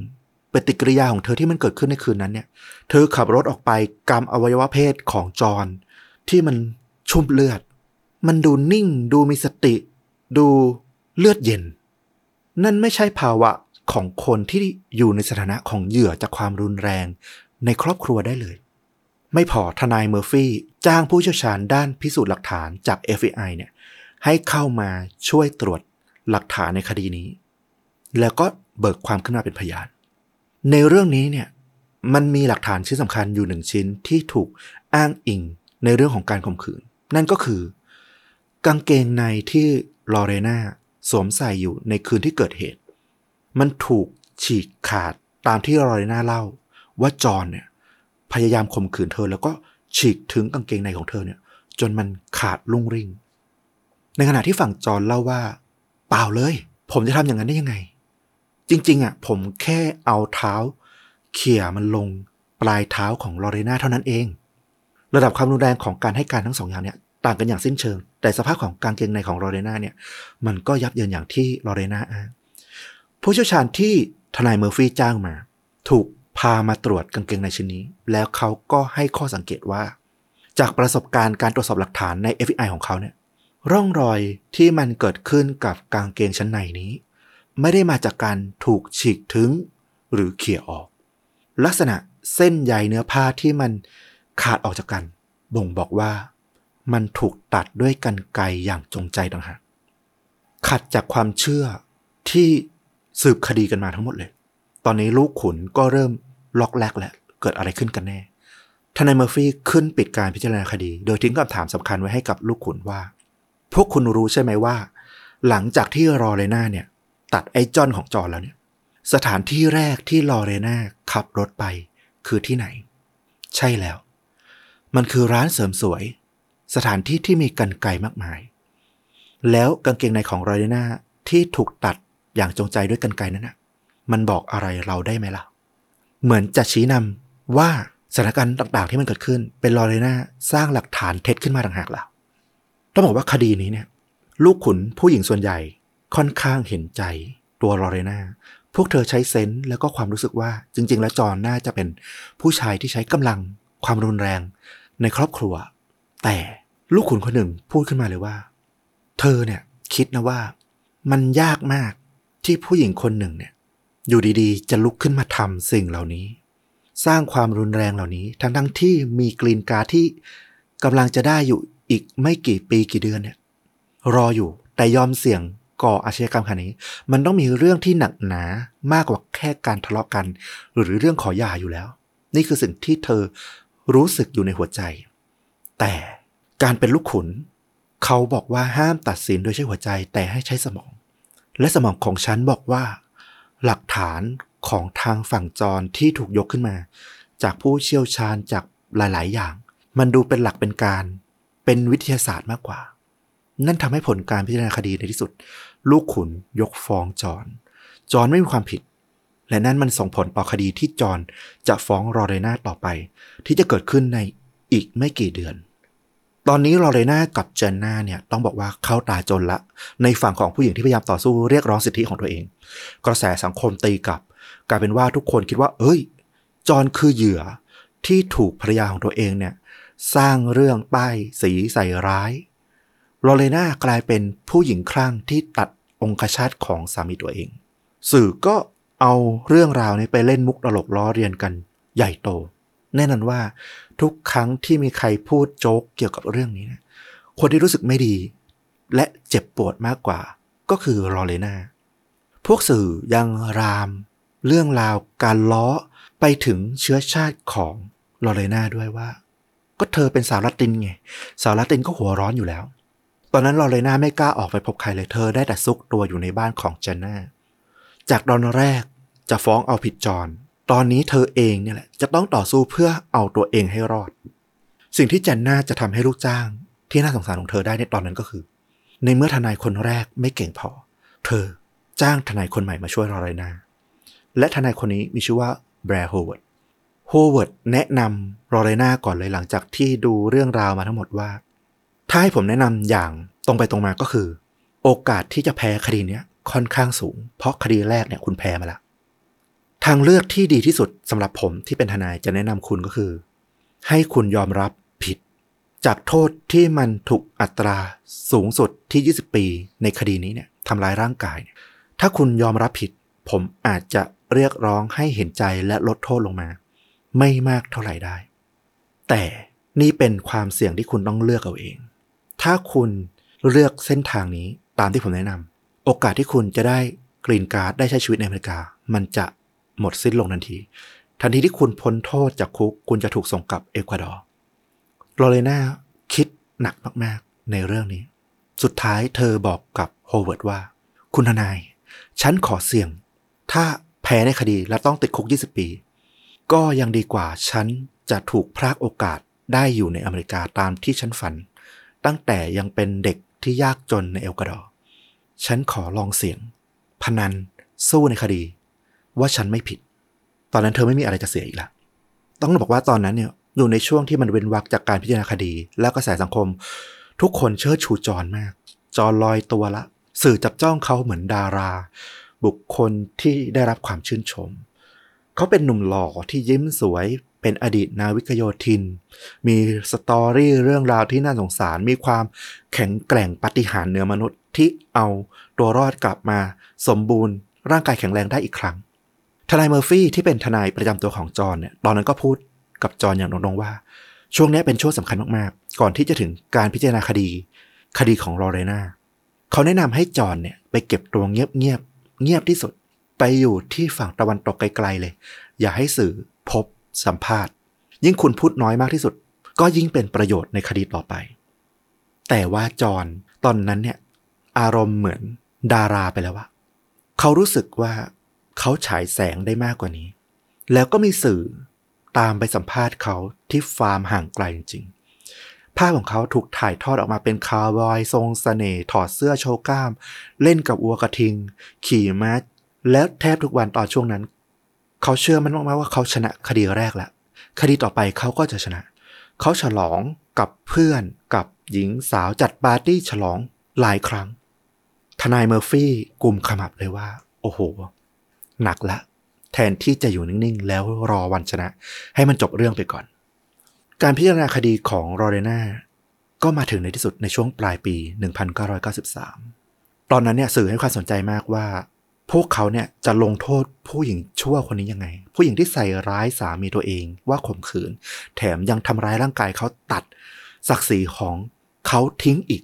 ปฏิกิริยาของเธอที่มันเกิดขึ้นในคืนนั้นเนี่ย เธอขับรถออกไปกำอวัยวะเพศของจอห์นที่มันชุ่มเลือด มันดูนิ่ง ดูมีสติ ดูเลือดเย็น นั่นไม่ใช่ภาวะของคนที่อยู่ในสถานะของเหยื่อจากความรุนแรงในครอบครัวได้เลย ไม่พอทนายเมอร์ฟี่จ้างผู้เชี่ยวชาญด้านพิสูจน์หลักฐานจาก FBI เนี่ยให้เข้ามาช่วยตรวจหลักฐานในคดีนี้ แล้วก็เบิกความขึ้นมาเป็นพยาน ในเรื่องนี้เนี่ยมันมีหลักฐานชิ้นสำคัญอยู่หนึ่งชิ้นที่ถูกอ้างอิงในเรื่องของการข่มขืน นั่นก็คือกางเกงในที่ลอเรนาสวมใส่อยู่ในคืนที่เกิดเหตุ มันถูกฉีกขาดตามที่ลอเรนาเล่าว่าจอห์นเนี่ย พยายามข่มขืนเธอ แล้วก็ฉีกถึงกางเกงในของเธอเนี่ย จนมันขาดลุ่งริ่ง ในขณะที่ฝั่งจอห์นเล่าว่า เปล่าเลย ผมจะทำอย่างนั้นได้ยังไง จริง ๆอะผมแค่เอาเท้า เขี่ยมันลงปลายเท้าของลอเรนาเท่านั้นเอง ระดับความรุนแรงของการให้การทั้งสองอย่างเนี่ยต่างกันอย่างสิ้นเชิง แต่สภาพของกางเกงในของลอเรนาเนี่ยมันก็ยับเยินอย่างที่ลอเรนาอ้างผู้เชี่ยวชาญที่ทนายเมอร์ฟี่จ้างมา ถูก พามาตรวจกางเกงในชิ้นนี้ แล้วเขาก็ให้ข้อสังเกตว่า จากประสบการณ์การตรวจสอบหลักฐานใน FBI ของเขาเนี่ยร่องรอยที่มันเกิดขึ้นกับกางเกงชั้นในนี้ ไม่ได้มาจากการถูกฉีกถึงหรือเขี่ยออก ลักษณะเส้นใยเนื้อผ้าที่มันขาดออกจากกัน บ่งบอกว่ามันถูกตัดด้วยกันไกรอย่างจงใจต่างหากขัดจากความเชื่อที่สืบคดีกันมาทั้งหมดเลย ตอนนี้ลูกขุนก็เริ่มล็อกแลกแล้วเกิดอะไรขึ้นกันแน่ ทนายเมอร์ฟี่ขึ้นปิดการพิจารณาคดี โดยทิ้งคำถามสำคัญไว้ให้กับลูกขุนว่า พวกคุณรู้ใช่ไหมว่า หลังจากที่รอเรน่าเนี่ย ตัดไอ้จอนของจอนแล้วเนี่ย สถานที่แรกที่ลอเรน่าขับรถไปคือที่ไหน ใช่แล้ว มันคือร้านเสริมสวย สถานที่ที่มีกันไกลมากมาย แล้วกางเกงในของลอเรน่าที่ถูกตัดอย่างจงใจด้วยกันไกลนั้นนะ มันบอกอะไรเราได้ไหมล่ะ เหมือนจะชี้นำว่าสถานการณ์ต่างๆ ที่มันเกิดขึ้น เป็นลอเรนาสร้างหลักฐานเท็จขึ้นมาต่างหากล่ะต้องบอกว่าคดีนี้เนี่ย ลูกขุนผู้หญิงส่วนใหญ่ค่อนข้างเห็นใจตัวลอเรนาพวกเธอใช้เซนส์แล้วก็ความรู้สึกว่าจริง ๆ แล้วจอนน่าจะเป็นผู้ชายที่ใช้กำลังความรุนแรงในครอบครัว แต่ลูกขุนคนหนึ่งพูดขึ้นมาเลยว่า เธอเนี่ยคิดนะว่ามันยากมากที่ผู้หญิงคนหนึ่งเนี่ย อยู่ดีๆ จะลุกขึ้นมาทำสิ่งเหล่านี้ สร้างความรุนแรงเหล่านี้ ทั้งทั้งๆที่มีกรีนการ์ที่กำลังจะได้อยู่อีกไม่กี่ปีกี่เดือนเนี่ยรออยู่แต่ยอมเสี่ยงก่ออาชญากรรมขนาดนี้ มันต้องมีเรื่องที่หนักหนามากกว่าแค่การทะเลาะกัน หรือเรื่องขอหย่าอยู่แล้ว นี่คือสิ่งที่เธอรู้สึกอยู่ในหัวใจ แต่การเป็นลูกขุน เขาบอกว่าห้ามตัดสินโดยใช้หัวใจแต่ให้ใช้สมอง และสมองของฉันบอกว่า หลักฐานของทางฝั่งจรที่ถูกยกขึ้นมา จากผู้เชี่ยวชาญจากหลาย ๆ อย่าง มันดูเป็นหลักเป็นการ เป็นวิทยาศาสตร์มากกว่า นั่นทำให้ผลการพิจารณาคดีในที่สุด ลูกขุนยกฟ้องจอนจอนไม่มีความผิด และนั่นมันส่งผลต่อคดีที่จอนจะฟ้องรอเรนาต่อไป ที่จะเกิดขึ้นในอีกไม่กี่เดือน ตอนนี้ลอเรนากับเจนนาเนี่ยต้องบอกว่าเข้าตาจนละ ในฝั่งของผู้หญิงที่พยายามต่อสู้เรียกร้องสิทธิของตัวเอง กระแสสังคมตีกลับ กลายเป็นว่าทุกคนคิดว่า เอ้ย จอนคือเหยื่อที่ถูกภรรยาของตัวเองเนี่ยสร้างเรื่องป้ายสีใส่ร้ายลอเรนากลายเป็นผู้หญิงคลั่งที่ตัดองคชาตของสามีตัวเอง สื่อก็เอาเรื่องราวนี้ไปเล่นมุกตลกล้อเรียนกันใหญ่โต แน่นอนว่าทุกครั้งที่มีใครพูดโจ๊กเกี่ยวกับเรื่องนี้นะคนที่รู้สึกไม่ดี และเจ็บปวดมากกว่า ก็คือลอเรนาพวกสื่อยังราม เรื่องราวการล้อไปถึงเชื้อชาติของลอเรนาด้วยว่า ก็เธอเป็นสาวละตินไง สาวละตินก็หัวร้อนอยู่แล้ว ตอนนั้นลอเรนาไม่กล้าออกไปพบใครเลยเธอได้แต่ซุกตัวอยู่ในบ้านของเจนน่าจากตอนแรกจะฟ้องเอาผิดจอน ตอนนี้เธอเองเนี่ยแหละ จะต้องต่อสู้เพื่อเอาตัวเองให้รอด สิ่งที่เจน่าจะทำให้ลูกจ้าง ที่น่าสงสารของเธอได้ในตอนนั้นก็คือ ในเมื่อทนายคนแรกไม่เก่งพอ เธอจ้างทนายคนใหม่มาช่วยลอเรนาและทนายคนนี้มีชื่อว่าแบลร์โฮเวิร์ดโฮเวิร์ดแนะนำลอเรนาก่อนเลยหลังจากที่ดูเรื่องราวมาทั้งหมดว่า ถ้าให้ผมแนะนำอย่างตรงไปตรงมาก็คือ โอกาสที่จะแพ้คดีเนี้ยค่อนข้างสูง เพราะคดีแรกเนี่ยคุณแพ้มาแล้ว ทางเลือกที่ดีที่สุดสำหรับผมที่เป็นทนายจะแนะนำคุณก็คือ ให้คุณยอมรับผิด จากโทษที่มันถูกอัตราสูงสุดที่ 20 ปีในคดีนี้เนี่ยทำร้ายร่างกายเนี่ยถ้าคุณยอมรับผิด ผมอาจจะเรียกร้องให้เห็นใจและลดโทษลงมา ไม่มากเท่าไหร่ได้ แต่นี่เป็นความเสี่ยงที่คุณต้องเลือกเอาเอง ถ้าคุณเลือกเส้นทางนี้ตามที่ผมแนะนำโอกาสที่คุณจะได้กรีนการ์ดได้ใช้ชีวิตในอเมริกา มันจะ หมดสิ้นลงทันที ทันทีที่คุณพ้นโทษจากคุก คุณจะถูกส่งกลับเอกวาดอร์ลอเรนาคิดหนักมากๆ ในเรื่องนี้ สุดท้ายเธอบอกกับโฮเวิร์ดว่า คุณทนาย ฉันขอเสี่ยง ถ้าแพ้ในคดีและต้องติดคุก 20 ปี ก็ยังดีกว่าฉันจะถูกพรากโอกาสได้อยู่ในอเมริกาตามที่ฉันฝัน ตั้งแต่ยังเป็นเด็กที่ยากจนในเอกวาดอร์ฉันขอลองเสี่ยง พนันสู้ในคดี ว่าฉันไม่ผิด ตอนนั้นเธอไม่มีอะไรจะเสียอีกละต้องบอกว่าตอนนั้นเนี่ยอยู่ในช่วงที่มันเว้นวักจากการพิจารณาคดี แล้วกระแสสังคม ทุกคนเชิดชูจอนมาก จอนลอยตัวละ สื่อจับจ้องเขาเหมือนดารา บุคคลที่ได้รับความชื่นชม เขาเป็นหนุ่มหล่อที่ยิ้มสวยเป็นอดีตนาวิกโยธิน มีสตอรี่เรื่องราวที่น่าสงสาร มีความแข็งแกร่งปาฏิหาริย์เหนือมนุษย์ที่เอาตัวรอดกลับมา สมบูรณ์ ร่างกายแข็งแรงได้อีกครั้ง ทนายเมอร์ฟี่ที่เป็นทนายประจำตัวของจอห์นเนี่ยตอนนั้นก็พูดกับจอห์นอย่างตรงๆว่า ช่วงนี้เป็นช่วงสำคัญมากๆ ก่อนที่จะถึงการพิจารณาคดี คดีของลอเรนาเขาแนะนำให้จอห์นเนี่ยไปเก็บตัวเงียบๆเงียบที่สุดไปอยู่ที่ฝั่งตะวันตกไกลๆเลย อย่าให้สื่อพบสัมภาษณ์ ยิ่งคุณพูดน้อยมากที่สุด ก็ยิ่งเป็นประโยชน์ในคดีต่อไป แต่ว่าจอนตอนนั้นเนี่ยอารมณ์เหมือนดาราไปแล้วว่าเขารู้สึกว่า เขาฉายแสงได้มากกว่านี้ แล้วก็มีสื่อตามไปสัมภาษณ์เขาที่ฟาร์มห่างไกลจริงๆภาพของเขาถูกถ่ายทอดออกมาเป็นคาวบอย ทรงสเสน่ห์ถอดเสื้อโชว์กล้าม เล่นกับวัวกระทิง ขี่ม้าและแทบทุกวันตอนช่วงนั้น เขาเชื่อมันมากๆว่าเขาชนะคดีแรกแล้วคดีต่อไปเขาก็จะชนะ เขาฉลองกับเพื่อนกับหญิงสาวจัดปาร์ตี้ฉลองหลายครั้ง ทนายเมอร์ฟี่กลุ่มขมับเลยว่า โอ้โห หนักละ แทนที่จะอยู่นิ่งๆ แล้วรอวันชนะ ให้มันจบเรื่องไปก่อน การพิจารณาคดีของโรเรนาก็มาถึงในที่สุดในช่วงปลายปี 1993 ตอนนั้นเนี่ยสื่อให้ความสนใจมากว่า พวกเขาเนี่ยจะลงโทษผู้หญิงชั่วคนนี้ยังไง ผู้หญิงที่ใส่ร้ายสามีตัวเองว่าข่มขืน แถมยังทำร้ายร่างกายเขาตัดศักดิ์ศรีของเขาทิ้งอีก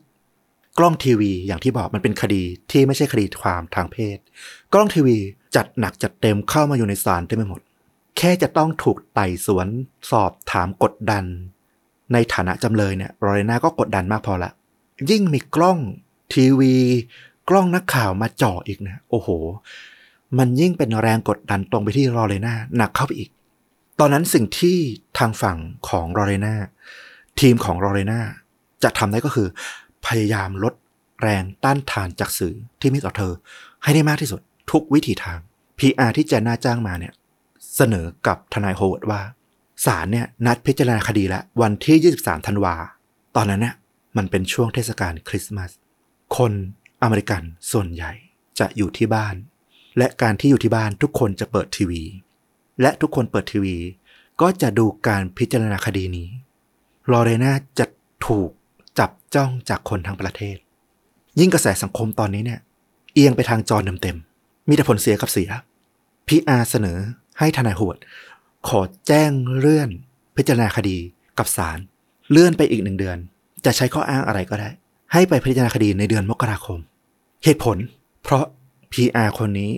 กล้องทีวีอย่างที่บอกมันเป็นคดีที่ไม่ใช่คดีความทางเพศ กล้องทีวีจัดหนักจัดเต็มเข้ามาอยู่ในศาลเต็มไปหมด แค่จะต้องถูกไต่สวนสอบถามกดดัน ในฐานะจำเลยเนี่ยโรเรนาก็กดดันมากพอละ ยิ่งมีกล้องทีวี กล้องนักข่าวมาจ่ออีกนะโอ้โห มันยิ่งเป็นแรงกดดันตรงไปที่ลอเรนาหนักเข้าไปอีก ตอนนั้นสิ่งที่ทางฝั่งของลอเรนาทีมของลอเรนาจะทำได้ก็คือ พยายามลดแรงต้านทานจากสื่อที่มีต่อเธอ ให้ได้มากที่สุดทุกวิถีทาง PR ที่เจน่าจ้างมาเนี่ยเสนอกับทนายโฮเวิร์ดว่าศาลเนี่ยนัดพิจารณาคดีแล้ววันที่ 23 ธันวา ตอนนั้นเนี่ยมันเป็นช่วงเทศกาลคริสต์มาส คนอเมริกันส่วนใหญ่จะอยู่ที่บ้าน และการที่อยู่ที่บ้านทุกคนจะเปิดทีวี และทุกคนเปิดทีวี ก็จะดูการพิจารณาคดีนี้ลอเรนาจะถูก จ้องจากคนทั้งประเทศ ยิ่งกระแสสังคมตอนนี้เนี่ย เอียงไปทางจอเต็มๆมีแต่ผลเสียกับเสียพีอาเสนอให้ทนายโหวดขอแจ้งเลื่อนพิจารณาคดีกับศาลเลื่อนไปอีกหนึ่งเดือน จะใช้ข้ออ้างอะไรก็ได้ ให้ไปพิจารณาคดีในเดือนมกราคม เหตุผล เพราะ PR คนนี้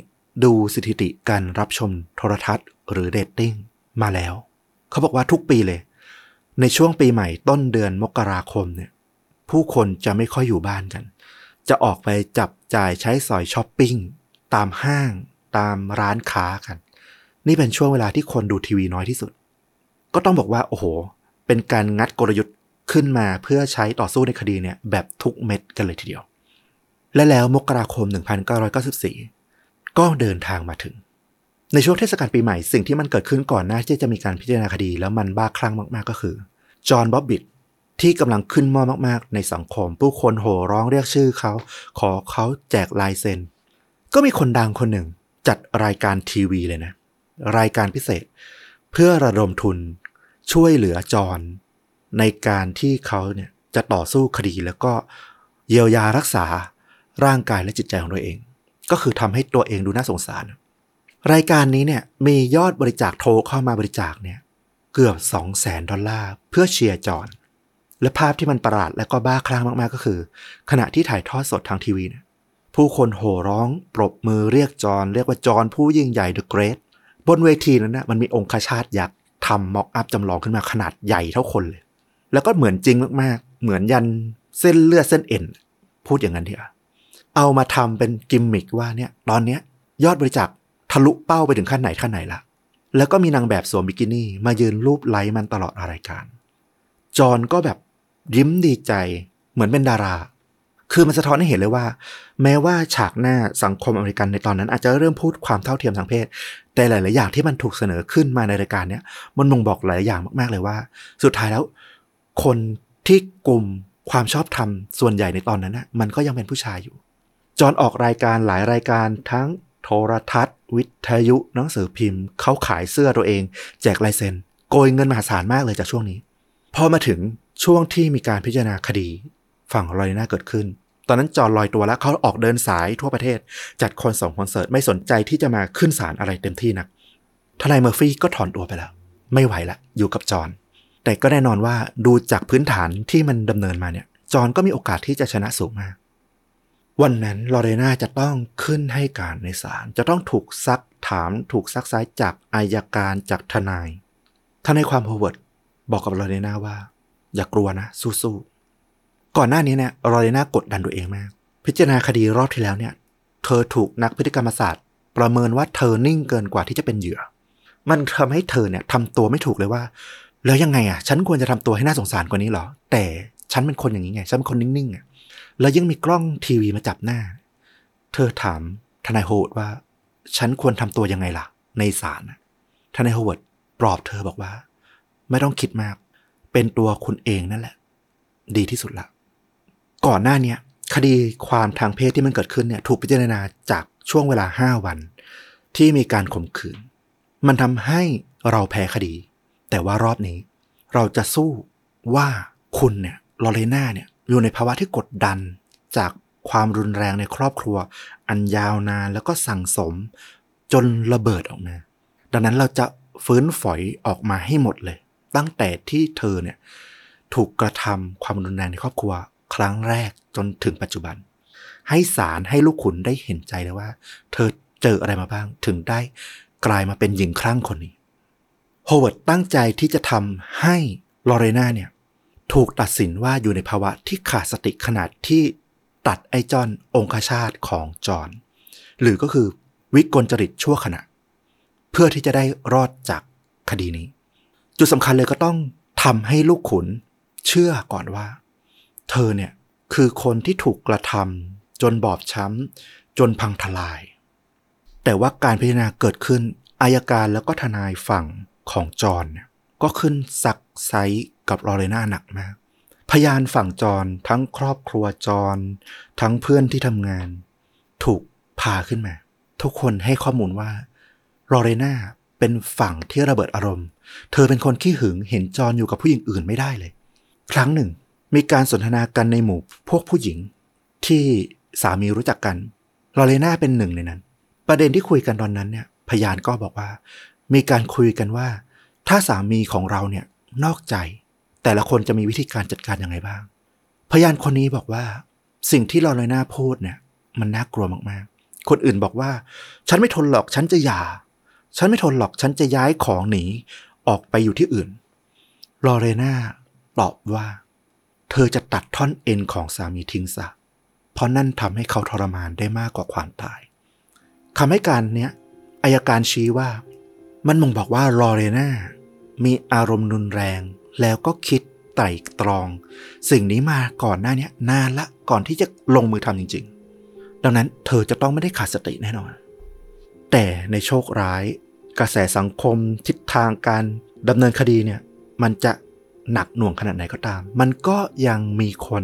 ดูสถิติการรับชมโทรทัศน์หรือเรตติ้งมาแล้ว เขาบอกว่าทุกปีเลย ในช่วงปีใหม่ต้นเดือนมกราคมเนี่ย ผู้คนจะไม่ค่อยอยู่บ้านกัน จะออกไปจับจ่ายใช้สอยช้อปปิ้ง ตามห้าง ตามร้านค้ากัน นี่เป็นช่วงเวลาที่คนดูทีวีน้อยที่สุด ก็ต้องบอกว่าโอ้โห เป็นการงัดกลยุทธ์ขึ้นมาเพื่อใช้ต่อสู้ในคดีเนี่ยแบบทุกเม็ดกันเลยทีเดียว และแล้วมกราคม 1994 ก็เดินทางมาถึง ในช่วงเทศกาลปีใหม่สิ่งที่มันเกิดขึ้นก่อนหน้าที่จะมีการพิจารณาคดี แล้วมันบ้าคลั่งมากๆก็คือจอห์นบ๊อบบิท ที่กำลังขึ้นมอมากๆ ในสังคม ผู้คนโห่ร้องเรียกชื่อเขา ขอเขาแจกลายเซ็น ก็มีคนดังคนหนึ่ง จัดรายการทีวีเลยนะ รายการพิเศษ เพื่อระดมทุนช่วยเหลือจอนในการที่เขาเนี่ยจะต่อสู้คดีแล้วก็เยียวยารักษาร่างกายและจิตใจของตัวเอง ก็คือทำให้ตัวเองดูน่าสงสาร รายการนี้เนี่ยมียอดบริจาคโทรเข้ามาบริจาคเนี่ยเกือบ2 0 0แสนดอลลาร์เพื่อเชียร์จอน และภาพที่มันประหลาดและก็บ้าคลั่งมากๆก็คือ ขณะที่ถ่ายทอดสดทางทีวีเนี่ยผู้คนโห่ร้อง ปรบมือเรียกจอนเรียกว่าจอนผู้ยิ่งใหญ่ The Great บนเวทีนั้นนะมันมีองคชาตยักษ์ทำม็อกอัพจำลองขึ้นมาขนาดใหญ่เท่าคนเลย แล้วก็เหมือนจริงมากๆ เหมือนยันเส้นเลือดเส้นเอ็น พูดอย่างนั้นเถอะเอามาทำเป็นกิมมิกว่าเนี่ยตอนเนี้ยยอดบริจาคทะลุเป้าไปถึงขั้นไหนขั้นไหนละแล้วก็มีนางแบบสวมบิกินี่มายืนรูปไล้มันตลอดรายการ จอนก็แบบ ยิ้มดีใจ เหมือนเป็นดารา คือมันสะท้อนให้เห็นเลยว่า แม้ว่าฉากหน้าสังคมอเมริกันในตอนนั้น อาจจะเริ่มพูดความเท่าเทียมทางเพศ แต่หลาย ๆ อย่างที่มันถูกเสนอขึ้นมาในรายการเนี้ยมันมงบอกหลายอย่างมาก ๆ เลยว่า สุดท้ายแล้ว คนที่กลุ่มความชอบธรรมส่วนใหญ่ในตอนนั้นนะมันก็ยังเป็นผู้ชายอยู่ จอห์นออกรายการหลายรายการทั้งโทรทัศน์ วิทยุหนังสือพิมพ์เขาขายเสื้อตัวเอง แจกลายเซ็น โกยเงินมหาศาลมากเลยจากช่วงนี้ พอมาถึง ช่วงที่มีการพิจารณาคดีฝั่งลอเรนาเกิดขึ้น ตอนนั้นจอห์นลอยตัวแล้วเขาออกเดินสายทั่วประเทศ จัดคอนเสิร์ตคอนเสิร์ตไม่สนใจที่จะมาขึ้นศาลอะไรเต็มทีนักทนายเมอร์ฟี่ก็ถอนตัวไปแล้ว ไม่ไหวละอยู่กับจอห์นแต่ก็แน่นอนว่าดูจากพื้นฐานที่มันดำเนินมาเนี่ย จอห์นก็มีโอกาสที่จะชนะสูงมาก วันนั้นลอเรนาจะต้องขึ้นให้การในศาลจะต้องถูกซักถามถูกซักไซ้จากอัยการจากทนายทนายความโฮเวิร์ดบอกกับลอเรนาว่า อย่ากลัวนะ สู้ๆ ก่อนหน้านี้เนี่ยลอเรนากดดันตัวเองมาก พิจารณาคดีรอบที่แล้วเนี่ย เธอถูกนักพฤติกรรมศาสตร์ ประเมินว่าเธอนิ่งเกินกว่าที่จะเป็นเหยื่อ มันทำให้เธอเนี่ยทำตัวไม่ถูกเลยว่า แล้วยังไงอะ ฉันควรจะทำตัวให้น่าสงสารกว่านี้เหรอ แต่ฉันเป็นคนอย่างนี้ไง ฉันเป็นคนนิ่งๆอะ แล้วยังมีกล้องทีวีมาจับหน้า เธอถามทนายโฮเวิร์ดว่า ฉันควรทำตัวยังไงล่ะ ในศาลทนายโฮเวิร์ดปลอบเธอบอกว่า ไม่ต้องคิดมาก เป็นตัวคุณเองนั่นแหละ ดีที่สุดละ ก่อนหน้าเนี้ยคดีความทางเพศที่มันเกิดขึ้นเนี่ย ถูกพิจารณาจากช่วงเวลาห้าวัน ที่มีการข่มขืน มันทำให้เราแพ้คดี แต่ว่ารอบนี้ เราจะสู้ว่าคุณเนี่ยลอเรน่าเนี่ยอยู่ในภาวะที่กดดันจากความรุนแรงในครอบครัว อันยาวนานแล้วก็สั่งสม จนระเบิดออกมา ดังนั้นเราจะฟื้นฝอยออกมาให้หมดเลย ตั้งแต่ที่เธอเนี่ยถูกกระทำความรุนแรงในครอบครัว ครั้งแรกจนถึงปัจจุบัน ให้ศาลให้ลูกขุนได้เห็นใจเลยว่า เธอเจออะไรมาบ้าง ถึงได้กลายมาเป็นหญิงคลั่งคนนี้โฮเวิร์ดตั้งใจที่จะทำให้ลอเรนาเนี่ยถูกตัดสินว่าอยู่ในภาวะที่ขาดสติขณะที่ตัดไอ้จ้อนองคชาตของจอห์นหรือก็คือวิกลจริตชั่วขณะ เพื่อที่จะได้รอดจากคดีนี้ จุดสำคัญเลยก็ต้องทำให้ลูกขุนเชื่อก่อนว่า เธอเนี่ยคือคนที่ถูกกระทำจนบอบช้ำ จนพังทลาย แต่ว่าการพิจารณาเกิดขึ้นอายการแล้วก็ทนายฝั่งของจอนเนี่ยก็ขึ้นซักไซกับลอเรน่าหนักมาก พยานฝั่งจอนทั้งครอบครัวจอนทั้งเพื่อนที่ทำงาน ถูกพาขึ้นมา ทุกคนให้ข้อมูลว่าลอเรน่าเป็นฝั่งที่ระเบิดอารมณ์ เธอเป็นคนขี้หึงเห็นจอนอยู่กับผู้หญิงอื่นไม่ได้เลย ครั้งหนึ่ง มีการสนทนากันในหมู่พวกผู้หญิง ที่สามีรู้จักกันลอเรนาเป็นหนึ่งในนั้น ประเด็นที่คุยกันตอนนั้นเนี่ย พยานก็บอกว่า มีการคุยกันว่า ถ้าสามีของเราเนี่ยนอกใจ แต่ละคนจะมีวิธีการจัดการยังไงบ้าง พยานคนนี้บอกว่า สิ่งที่ลอเรนาพูดเนี่ย มันน่ากลัวมากๆ คนอื่นบอกว่า ฉันไม่ทนหรอกฉันจะหย่า ฉันไม่ทนหรอกฉันจะย้ายของหนี ออกไปอยู่ที่อื่น ลอเรนาตอบว่า เธอจะตัดท่อนเอ็นของสามีทิ้งซะ เพราะนั่นทำให้เขาทรมานได้มากกว่าความตายคำให้การเนี้ยอายการชี้ว่า มันมงบอกว่าลอเรนามีอารมณ์รุนแรง แล้วก็คิดไตร่ตรอง สิ่งนี้มาก่อนหน้านี้นานละก่อนที่จะลงมือทำจริง ๆ ดังนั้นเธอจะต้องไม่ได้ขาดสติแน่นอน แต่ในโชคร้าย กระแสสังคมทิศทางการดำเนินคดีเนี่ยมันจะหนักหน่วงขนาดไหนก็ตาม มันก็ยังมีคน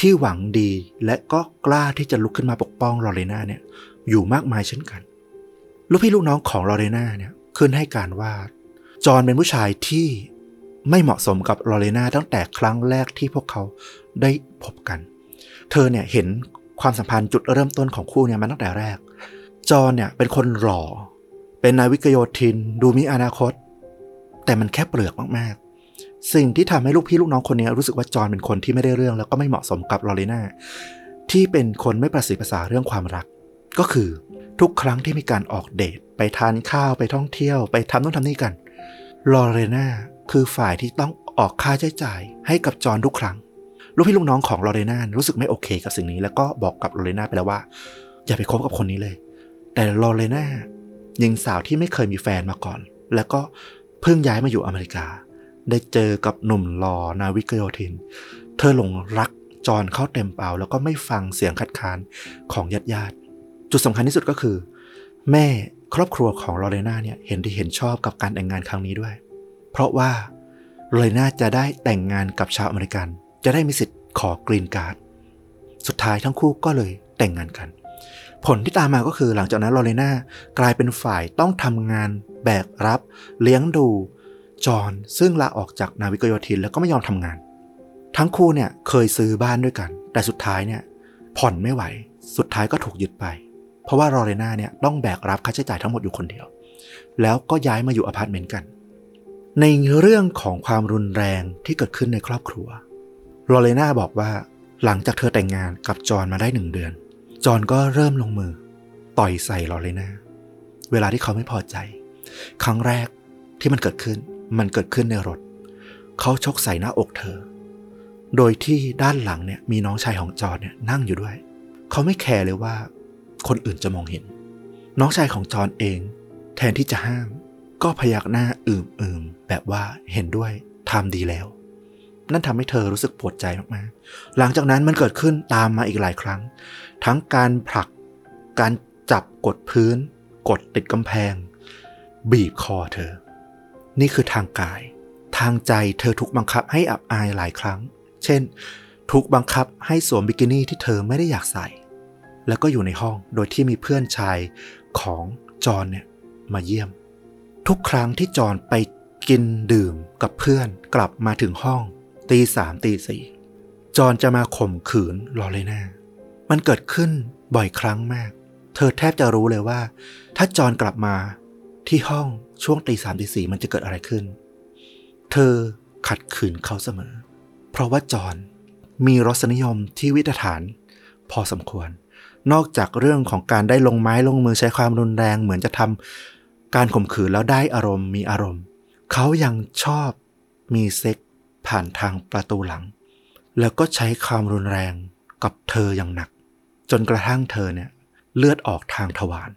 ที่หวังดีและก็กล้าที่จะลุกขึ้นมาปกป้องลอเรนาเนี่ยอยู่มากมายเช่นกัน ลูกพี่ลูกน้องของลอเรนาเนี่ยขึ้นให้การว่า จอห์นเป็นผู้ชายที่ไม่เหมาะสมกับลอเรนาตั้งแต่ครั้งแรกที่พวกเขาได้พบกัน เธอเนี่ยเห็นความสัมพันธ์จุดเริ่มต้นของคู่เนี่ยมาตั้งแต่แรก จอห์นเนี่ยเป็นคนหล่อ เป็นนายวิกโยธินดูมีอนาคต แต่มันแค่เปลือกมากๆ สิ่งที่ทำให้ลูกพี่ลูกน้องคนนี้รู้สึกว่าจอห์นเป็นคนที่ไม่ได้เรื่องแล้วก็ไม่เหมาะสมกับลอเรนาที่เป็นคนไม่ประสีภาษาเรื่องความรัก ก็คือทุกครั้งที่มีการออกเดทไปทานข้าวไปท่องเที่ยว ไปทำนู่นทำนี่กันลอเรนาคือฝ่ายที่ต้องออกค่าใช้จ่ายให้กับจอห์นทุกครั้ง ลูกพี่ลูกน้องของลอเรนารู้สึกไม่โอเคกับสิ่งนี้ แล้วก็บอกกับลอเรนาไปแล้วว่า อย่าไปคบกับคนนี้เลย แต่ลอเรนา หญิงสาวที่ไม่เคยมีแฟนมาก่อน แล้วก็เพิ่งย้ายมาอยู่อเมริกา ได้เจอกับหนุ่มหล่อนาวิกโยธิน เธอหลงรักจอนเข้าเต็มเป่าแล้วก็ไม่ฟังเสียงคัดค้านของญาติญาติๆจุดสำคัญที่สุดก็คือ แม่ครอบครัวของลอเรนาเนี่ยเห็นที่เห็นชอบกับการแต่งงานครั้งนี้ด้วย เพราะว่าลอเรนาจะได้แต่งงานกับชาวอเมริกัน จะได้มีสิทธิ์ขอกรีนการ์ดสุดท้ายทั้งคู่ก็เลยแต่งงานกัน ผลที่ตามมาก็คือหลังจากนั้นลอเรนากลายเป็นฝ่ายต้องทำงานแบกรับ เลี้ยงดู จอห์นซึ่งลาออกจากนาวิกโยธินแล้วก็ไม่ยอมทำงาน ทั้งคู่เนี่ยเคยซื้อบ้านด้วยกัน แต่สุดท้ายเนี่ยผ่อนไม่ไหว สุดท้ายก็ถูกยึดไป เพราะว่าลอเรนาเนี่ยต้องแบกรับค่าใช้จ่ายทั้งหมดอยู่คนเดียว แล้วก็ย้ายมาอยู่อพาร์ตเมนต์กัน ในเรื่องของความรุนแรงที่เกิดขึ้นในครอบครัวลอเรนาบอกว่าหลังจากเธอแต่งงานกับจอห์นมาได้หนึ่งเดือน จอห์นก็เริ่มลงมือ ต่อยใส่ลอเรนาเวลาที่เขาไม่พอใจ ครั้งแรกที่มันเกิดขึ้น มันเกิดขึ้นในรถ เขาชกใส่หน้าอกเธอ โดยที่ด้านหลังเนี่ยมีน้องชายของจอห์นเนี่ยนั่งอยู่ด้วย เขาไม่แคร์เลยว่า คนอื่นจะมองเห็น น้องชายของจอห์นเอง แทนที่จะห้าม ก็พยักหน้าอืมๆแบบว่าเห็นด้วยทำดีแล้ว นั่นทำให้เธอรู้สึกปวดใจมากๆ หลังจากนั้นมันเกิดขึ้นตามมาอีกหลายครั้ง ทั้งการผลัก การจับกดพื้น กดติดกำแพง บีบคอเธอ นี่คือทางกาย ทางใจเธอถูกบังคับให้อับอายหลายครั้ง เช่น ถูกบังคับให้สวมบิกินี่ที่เธอไม่ได้อยากใส่ แล้วก็อยู่ในห้องโดยที่มีเพื่อนชายของจอนเนี่ยมาเยี่ยม ทุกครั้งที่จอนไปกินดื่มกับเพื่อนกลับมาถึงห้อง ตีสามตีสี่จอนจะมาข่มขืนลอเรนามันเกิดขึ้นบ่อยครั้งมาก เธอแทบจะรู้เลยว่า ถ้าจอนกลับมาที่ห้องช่วงตีสามตีสี่มันจะเกิดอะไรขึ้น เธอขัดขืนเขาเสมอ เพราะว่าจอห์นมีรสนิยมที่วิตถาร พอสมควร นอกจากเรื่องของการได้ลงไม้ลงมือใช้ความรุนแรง เหมือนจะทำการข่มขืนแล้วได้อารมณ์มีอารมณ์ เขายังชอบมีเซ็ก ผ่านทางประตูหลัง แล้วก็ใช้ความรุนแรงกับเธออย่างหนัก จนกระทั่งเธอเนี่ยเลือดออกทางทวาร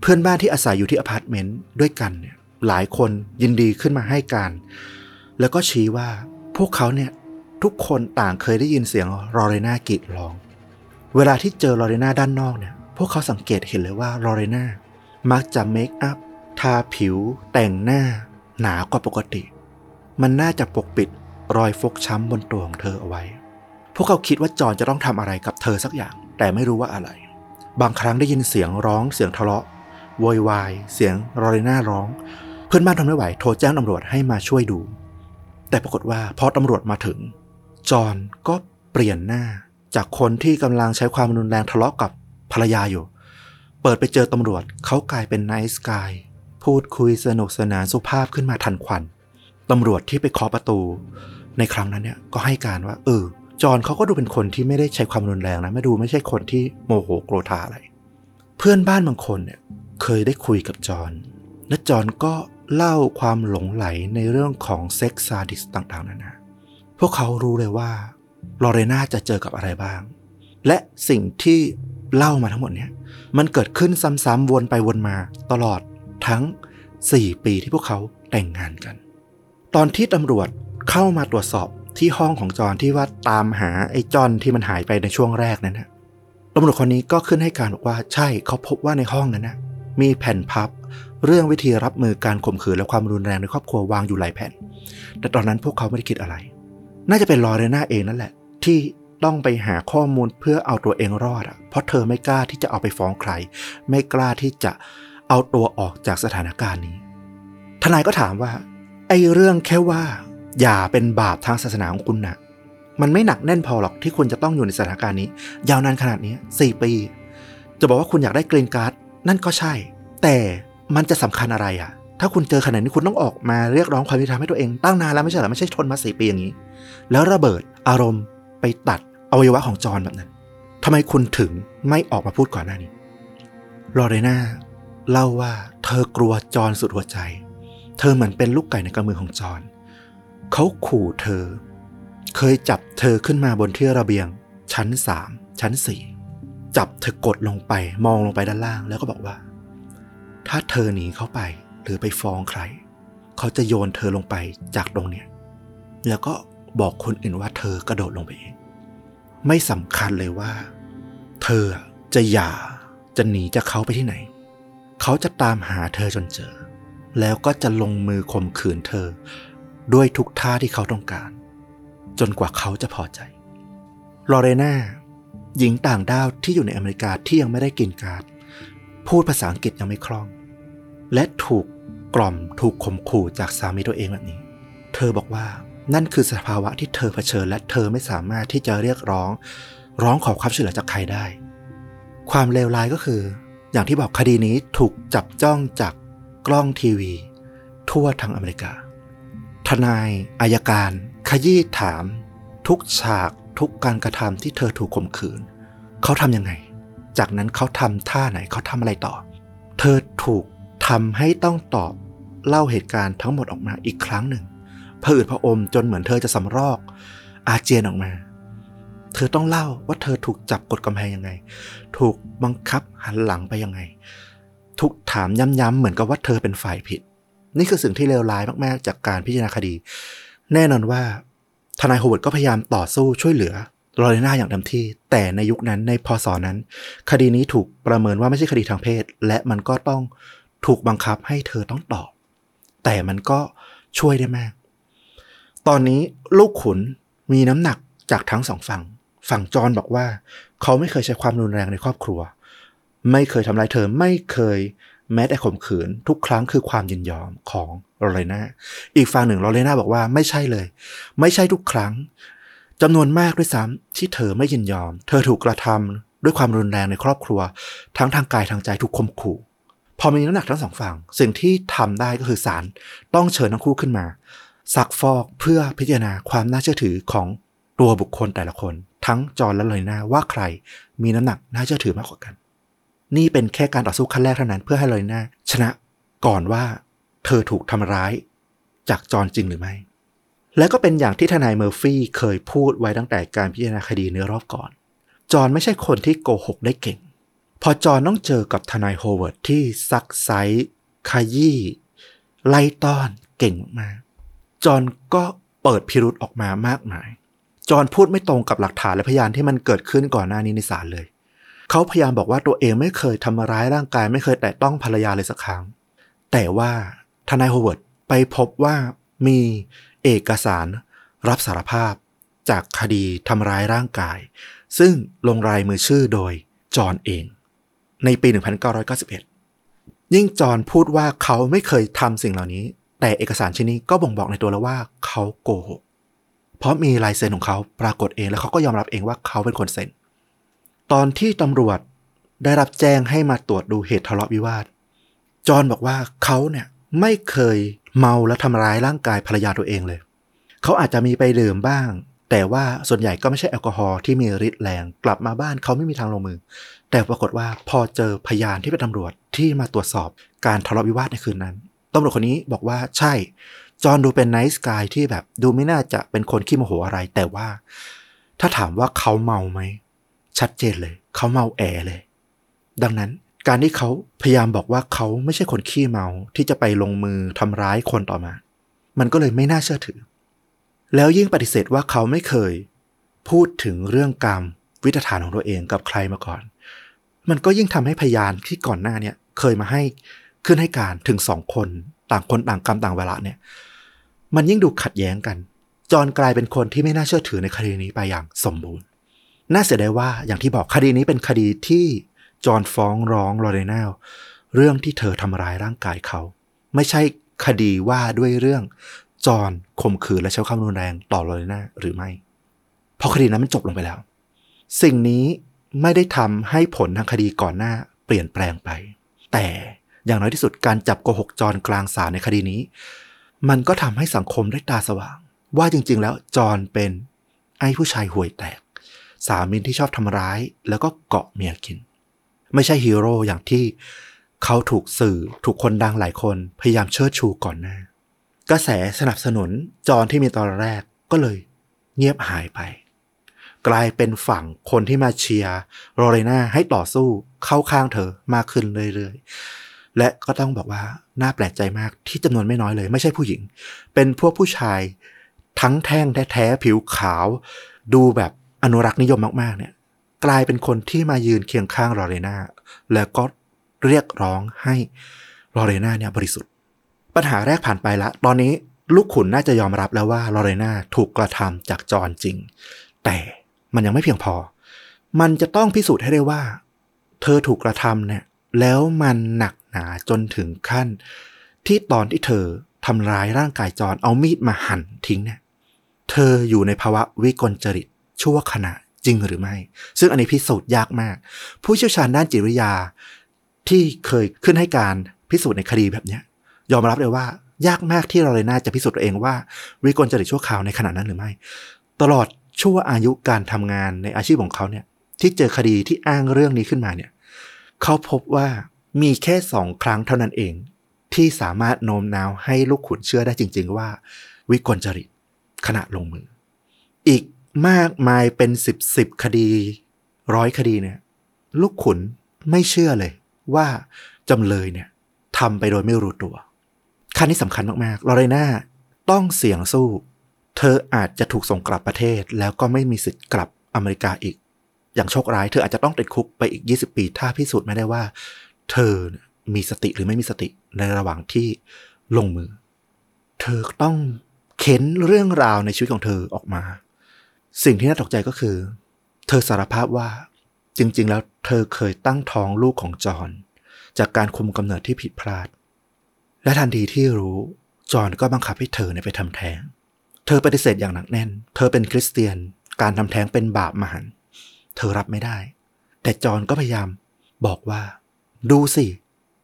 เพื่อนบ้านที่อาศัยอยู่ที่อพาร์ตเมนต์ด้วยกันเนี่ยหลายคนยินดีขึ้นมาให้การ แล้วก็ชี้ว่าพวกเขาเนี่ยทุกคนต่างเคยได้ยินเสียงลอเรน่ากรีดร้อง เวลาที่เจอลอเรน่าด้านนอกเนี่ยพวกเขาสังเกตเห็นเลยว่าลอเรน่ามักจะเมคอัพทาผิว แต่งหน้าหนากว่าปกติ มันน่าจะปกปิดรอยฟกช้ำบนตัวของเธอเอาไว้ พวกเขาคิดว่าจอนจะต้องทำอะไรกับเธอสักอย่าง แต่ไม่รู้ว่าอะไร บางครั้งได้ยินเสียงร้องเสียงทะเลาะโวยวาย เสียงลอเรน่าร้อง เพื่อนบ้านทนไม่ไหวโทรแจ้งตำรวจให้มาช่วยดู แต่ปรากฏว่าพอตำรวจมาถึง จอห์นก็เปลี่ยนหน้าจากคนที่กำลังใช้ความรุนแรงทะเลาะกับภรรยาอยู่ เปิดไปเจอตำรวจเขากลายเป็นไนส์กายพูดคุยสนุกสนานสุภาพขึ้นมาทันควัน ตำรวจที่ไปเคาะประตู ในครั้งนั้นเนี่ยก็ให้การว่า เออ จอนเขาก็ดูเป็นคนที่ไม่ได้ใช้ความรุนแรงนะไม่ดูไม่ใช่คนที่โมโหโกรธาอะไร เพื่อนบ้านบางคนเนี่ยเคยได้คุยกับจอนและจอนก็เล่าความหลงไหลในเรื่องของเซ็กซ์ซาดิสต่างๆนานาพวกเขารู้เลยว่าลอเรนาจะเจอกับอะไรบ้าง และสิ่งที่เล่ามาทั้งหมดเนี่ยมันเกิดขึ้นซ้ำๆวนไปวนมาตลอดทั้ง 4 ปีที่พวกเขาแต่งงานกัน อนที่ตำรวจเข้ามาตรวจสอบที่ห้องของจอนที่ว่าตามหาไอ้จอนที่มันหายไปในช่วงแรกนั้นนะตำรวจคนนี้ก็ขึ้นให้การบอกว่าใช่เขาพบว่าในห้องนั้นนะมีแผ่นพับ เรื่องวิธีรับมือการข่มขืนและความรุนแรงในครอบครัววางอยู่หลายแผ่น แต่ตอนนั้นพวกเขาไม่ได้คิดอะไร น่าจะเป็นลอเรน่าเองนั่นแหละ ที่ต้องไปหาข้อมูลเพื่อเอาตัวเองรอดอะ เพราะเธอไม่กล้าที่จะเอาไปฟ้องใคร ไม่กล้าที่จะเอาตัวออกจากสถานการณ์นี้ ทนายก็ถามว่า ไอ้เรื่องแค่ว่า อย่าเป็นบาปทางศาสนาของคุณนะมันไม่หนักแน่นพอหรอกที่คุณจะต้องอยู่ในสถานการณ์นี้ ยาวนานขนาดนี้สี่ปี จะบอกว่าคุณอยากได้กรีนการ์ดนั่นก็ใช่ แต่มันจะสำคัญอะไรอะ ถ้าคุณเจอขนาดนี้คุณต้องออกมาเรียกร้องความยุติธรรมให้ตัวเองตั้งนานแล้วไม่ใช่หรอไม่ใช่ทนมาสี่ปีอย่างนี้ แล้วระเบิดอารมณ์ไปตัดอวัยวะของจอนแบบนั้นทำไมคุณถึงไม่ออกมาพูดก่อนหน้านี้ลอเรนาเล่าว่าเธอกลัวจอนสุดหัวใจ เธอเหมือนเป็นลูกไก่ในกำมือของจอห์นเขาขู่เธอ เคยจับเธอขึ้นมาบนที่ระเบียง ชั้นสามชั้นสี่จับเธอกดลงไปมองลงไปด้านล่างแล้วก็บอกว่า ถ้าเธอหนีเข้าไปหรือไปฟ้องใคร เขาจะโยนเธอลงไปจากตรงเนี้ยแล้วก็บอกคนอื่นว่าเธอกระโดดลงไปเองไม่สำคัญเลยว่า เธอจะหย่าจะหนีจากเขาไปที่ไหน เขาจะตามหาเธอจนเจอ แล้วก็จะลงมือข่มขืนเธอ ด้วยทุกท่าที่เขาต้องการ จนกว่าเขาจะพอใจ ลอเรนาหญิงต่างด้าวที่อยู่ในอเมริกาที่ยังไม่ได้กินการ์ดพูดภาษาอังกฤษยังไม่คล่อง และถูกกล่อมถูกข่มขู่จากสามีตัวเองแบบนี้ เธอบอกว่านั่นคือสภาวะที่เธอเผชิญ และเธอไม่สามารถที่จะเรียกร้อง ร้องขอความช่วยเหลือจากใครได้ ความเลวร้ายก็คือ อย่างที่บอกคดีนี้ถูกจับจ้องจาก กล้องทีวี ทั่วทั้งอเมริกา ทนายอายการ ขยี้ถาม ทุกฉากทุกการกระทำที่เธอถูกข่มขืน เขาทำยังไง จากนั้นเขาทำท่าไหนเขาทำอะไรต่อ เธอถูกทำให้ต้องตอบเล่าเหตุการณ์ทั้งหมดออกมาอีกครั้งหนึ่งผะอืดผะอมจนเหมือนเธอจะสำรอก อาเจียนออกมา เธอต้องเล่าว่าเธอถูกจับกดกำแพงยังไง ถูกบังคับหันหลังไปยังไง ถูกถามย้ำๆเหมือนกับว่าเธอเป็นฝ่ายผิด นี่คือสิ่งที่เลวร้ายมากๆ จากการพิจารณาคดี แน่นอนว่าทนายโฮเวิร์ดก็พยายามต่อสู้ช่วยเหลือลอเรน่าอย่างเต็มที่ แต่ในยุคนั้นในพศนั้น คดีนี้ถูกประเมินว่าไม่ใช่คดีทางเพศ และมันก็ต้องถูกบังคับให้เธอต้องตอบ แต่มันก็ช่วยได้มาก ตอนนี้ลูกขุนมีน้ำหนักจากทั้งสองฝั่ง ฝั่งจอนบอกว่า เขาไม่เคยใช้ความรุนแรงในครอบครัว ไม่เคยทำร้ายเธอไม่เคยแม้แต่ข่มขืนทุกครั้งคือความยินยอมของลอเรนาอีกฝั่งหนึ่งลอเรนาบอกว่าไม่ใช่เลย ไม่ใช่ทุกครั้งจำนวนมากด้วยซ้ำที่เธอไม่ยินยอม เธอถูกกระทำด้วยความรุนแรงในครอบครัว ทั้งทางกายทางใจถูกข่มขู่ พอมีน้ำหนักทั้งสองฝั่ง สิ่งที่ทำได้ก็คือศาลต้องเชิญทั้งคู่ขึ้นมาซักฟอกเพื่อพิจารณาความน่าเชื่อถือของตัวบุคคลแต่ละคน ทั้งจอร์และลอยนาว่าใครมีน้ำหนักน่าเชื่อถือมากกว่ากัน นี่เป็นแค่การต่อสู้ขั้นแรกเท่านั้น เพื่อให้ลอยนาชนะก่อนว่าเธอถูกทำร้ายจากจอห์นจริงหรือไม่ และก็เป็นอย่างที่ทนายเมอร์ฟี่เคยพูดไว้ตั้งแต่การพิจารณาคดีเนี้ยรอบก่อน จอห์นไม่ใช่คนที่โกหกได้เก่ง พอจอห์นต้องเจอกับทนายโฮเวิร์ดที่ซักไซ้ขยี้ไล่ต้อนเก่งมาก จอห์นก็เปิดพิรุธออกมามากมาย จอห์นพูดไม่ตรงกับหลักฐานและพยานที่มันเกิดขึ้นก่อนหน้านี้ในศาลเลย เขาพยายามบอกว่าตัวเองไม่เคยทำร้ายร่างกาย ไม่เคยแตะต้องภรรยาเลยสักครั้ง แต่ว่าทนายโฮเวิร์ดไปพบว่ามีเอกสารรับสารภาพจากคดีทำร้ายร่างกาย ซึ่งลงลายมือชื่อโดยจอห์นเอง ในปี 1991 ยิ่งจอห์นพูดว่าเขาไม่เคยทำสิ่งเหล่านี้ แต่เอกสารชิ้นนี้ก็บ่งบอกในตัวแล้วว่าเขาโกหกเพราะมีลายเซ็นของเขาปรากฏเองแล้วเขาก็ยอมรับเองว่าเขาเป็นคนเซ็น ตอนที่ตำรวจได้รับแจ้งให้มาตรวจดูเหตุทะเลาะวิวาท จอห์นบอกว่าเขาเนี่ยไม่เคยเมาและทำร้ายร่างกายภรรยาตัวเองเลย เขาอาจจะมีไปดื่มบ้าง แต่ว่าส่วนใหญ่ก็ไม่ใช่แอลกอฮอล์ที่มีฤทธิ์แรงกลับมาบ้านเขาไม่มีทางลงมือ แต่ปรากฏว่าพอเจอพยานที่เป็นตำรวจที่มาตรวจสอบการทะเลาะวิวาทในคืนนั้นตำรวจคนนี้บอกว่าใช่ จอห์นดูเป็นไนท์สกายที่แบบดูไม่น่าจะเป็นคนขี้โมโหอะไร แต่ว่า ถ้าถามว่าเขาเมาไหม ชัดเจนเลย เขาเมาแอเลย ดังนั้นการที่เขาพยายามบอกว่าเขาไม่ใช่คนขี้เมาที่จะไปลงมือทำร้ายคนต่อมา มันก็เลยไม่น่าเชื่อถือ แล้วยิ่งปฏิเสธว่าเขาไม่เคย พูดถึงเรื่องกรรมวิตฐานของตัวเองกับใครมาก่อน มันก็ยิ่งทำให้พยานที่ก่อนหน้าเนี่ยเคยมาให้ขึ้นให้การถึงสองคนต่างคนต่างกรรมต่างเวลาเนี่ย มันยิ่งดูขัดแย้งกัน จอนกลายเป็นคนที่ไม่น่าเชื่อถือในคดีนี้ไปอย่างสมบูรณ์ น่าเสียดายว่าอย่างที่บอกคดีนี้เป็นคดีที่จอห์นฟ้องร้องลอเรนาลเรื่องที่เธอทำร้ายร่างกายเขา ไม่ใช่คดีว่าด้วยเรื่องจอห์นข่มขืนและใช้ความรุนแรงต่อลอเรนาหรือไม่พราะคดีนั้นมันจบลงไปแล้ว สิ่งนี้ไม่ได้ทำให้ผลทางคดีก่อนหน้าเปลี่ยนแปลงไป แต่อย่างน้อยที่สุดการจับโกหกจอห์นกลางศาลในคดีนี้ มันก็ทำให้สังคมได้ตาสว่าง ว่าจริงๆ แล้วจอห์นเป็นไอ้ผู้ชายห่วยแตก สามีที่ชอบทำร้าย แล้วก็เกาะเมียกิน ไม่ใช่ฮีโร่อย่างที่เขาถูกสื่อถูกคนดังหลายคนพยายามเชิดชูก่อนหน้า กระแสสนับสนุนจอนที่มีตอนแรกก็เลย เงียบหายไป กลายเป็นฝั่งคนที่มาเชียร์โรเลนาให้ต่อสู้เข้าข้างเธอมากขึ้นเรื่อยๆ และก็ต้องบอกว่าน่าแปลกใจมากที่จำนวนไม่น้อยเลย ไม่ใช่ผู้หญิง เป็นพวกผู้ชายทั้งแท่งแท้ๆผิวขาว ดูแบบ อนุรักษ์นิยมมากๆ เนี่ย กลายเป็นคนที่มายืนเคียงข้างลอเรนาแล้วก็เรียกร้องให้ลอเรนาเนี่ยบริสุทธิ์ ปัญหาแรกผ่านไปละ ตอนนี้ลูกขุนน่าจะยอมรับแล้วว่าลอเรนาถูกกระทำจากจอนจริง แต่มันยังไม่เพียงพอ มันจะต้องพิสูจน์ให้ได้ว่า เธอถูกกระทำเนี่ย แล้วมันหนักหนาจนถึงขั้น ที่ตอนที่เธอทำร้ายร่างกายจอนเอามีดมาหั่นทิ้งเนี่ย เธออยู่ในภาวะวิกลจริต ชั่วขณะจริงหรือไม่ ซึ่งอันนี้พิสูจน์ยากมาก ผู้เชี่ยวชาญด้านจิตวิทยา ที่เคยขึ้นให้การพิสูจน์ในคดีแบบนี้ยอมรับเลยว่ายากมากที่เราเลยน่าจะพิสูจน์ตัวเองว่า วิกลจริตชั่วคราวในขณะนั้นหรือไม่ ตลอดชั่วอายุการทำงานในอาชีพของเขาเนี่ย ที่เจอคดีที่อ้างเรื่องนี้ขึ้นมาเนี่ย เขาพบว่ามีแค่สองครั้งเท่านั้นเอง ที่สามารถโน้มน้าวให้ลูกขุนเชื่อได้จริง ๆ ว่า วิกลจริตขณะลงมือ อีก มากมายเป็นสิบสิบคดีร้อยคดีเนี่ย ลูกขุนไม่เชื่อเลย ว่าจำเลยเนี่ยทำไปโดยไม่รู้ตัวขั้นนี้สำคัญมากๆลอเรน่าต้องเสี่ยงสู้ เธออาจจะถูกส่งกลับประเทศ แล้วก็ไม่มีสิทธิ์กลับอเมริกาอีก อย่างโชคร้ายเธออาจจะต้องติดคุกไปอีก 20 ปี ถ้าพิสูจน์ไม่ได้ว่า เธอมีสติหรือไม่มีสติในระหว่างที่ลงมือ เธอต้องเค้นเรื่องราวในชีวิตของเธอออกมา สิ่งที่น่าตกใจก็คือ เธอสารภาพว่า จริง ๆ แล้วเธอเคยตั้งท้องลูกของจอห์นจากการคุมกำเนิดที่ผิดพลาด และทันทีที่รู้จอห์นก็บังคับให้เธอไปทำแท้ง เธอปฏิเสธอย่างหนักแน่น เธอเป็นคริสเตียน การทำแท้งเป็นบาปมหัน เธอรับไม่ได้ แต่จอห์นก็พยายามบอกว่า ดูสิ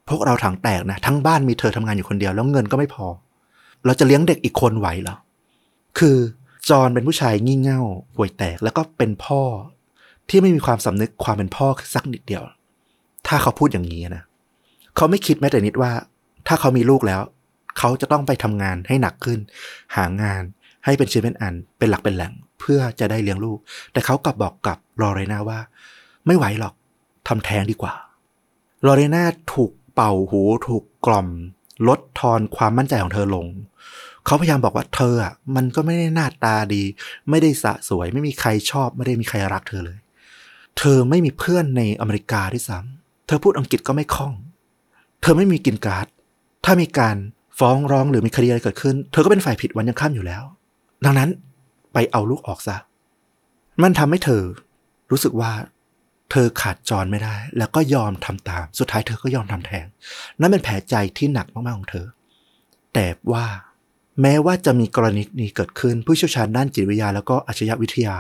พวกเราถังแตกนะ ทั้งบ้านมีเธอทำงานอยู่คนเดียวแล้วเงินก็ไม่พอ เราจะเลี้ยงเด็กอีกคนไหวเหรอ คือ จอห์นเป็นผู้ชายงี่เง่าห่วยแตกแล้วก็เป็นพ่อ ที่ไม่มีความสำนึกความเป็นพ่อสักนิดเดียว ถ้าเขาพูดอย่างนี้นะเขาไม่คิดแม้แต่นิดว่า ถ้าเขามีลูกแล้ว เขาจะต้องไปทำงานให้หนักขึ้น หางานให้เป็นชิ้นเป็นอันเป็นหลักเป็นแหล่งเพื่อจะได้เลี้ยงลูก แต่เขากลับบอกกับลอเรนาว่า ไม่ไหวหรอกทำแท้งดีกว่าลอเรนาถูกเป่าหูถูกกล่อม ลดทอนความมั่นใจของเธอลง เขาพยายามบอกว่าเธออะมันก็ไม่ได้หน้าตาดี ไม่ได้สะสวย ไม่มีใครชอบ ไม่ได้มีใครรักเธอเลย เธอไม่มีเพื่อนในอเมริกาด้วยซ้ำเธอพูดอังกฤษก็ไม่คล่อง เธอไม่มีกินการ์ดถ้ามีการฟ้องร้องหรือมีคดีอะไรเกิดขึ้น เธอก็เป็นฝ่ายผิดวันยังค่ำอยู่แล้ว ดังนั้นไปเอาลูกออกซะ มันทำให้เธอ รู้สึกว่า เธอขาดจรไม่ได้ แล้วก็ยอมทำตาม สุดท้ายเธอก็ยอมทำแทง นั่นเป็นแผลใจที่หนักมากๆของเธอ แต่ว่า แม้ว่าจะมีกรณีนี้เกิดขึ้น ผู้เชี่ยวชาญด้านจิตวิทยา แล้วก็อาชญาวิทยา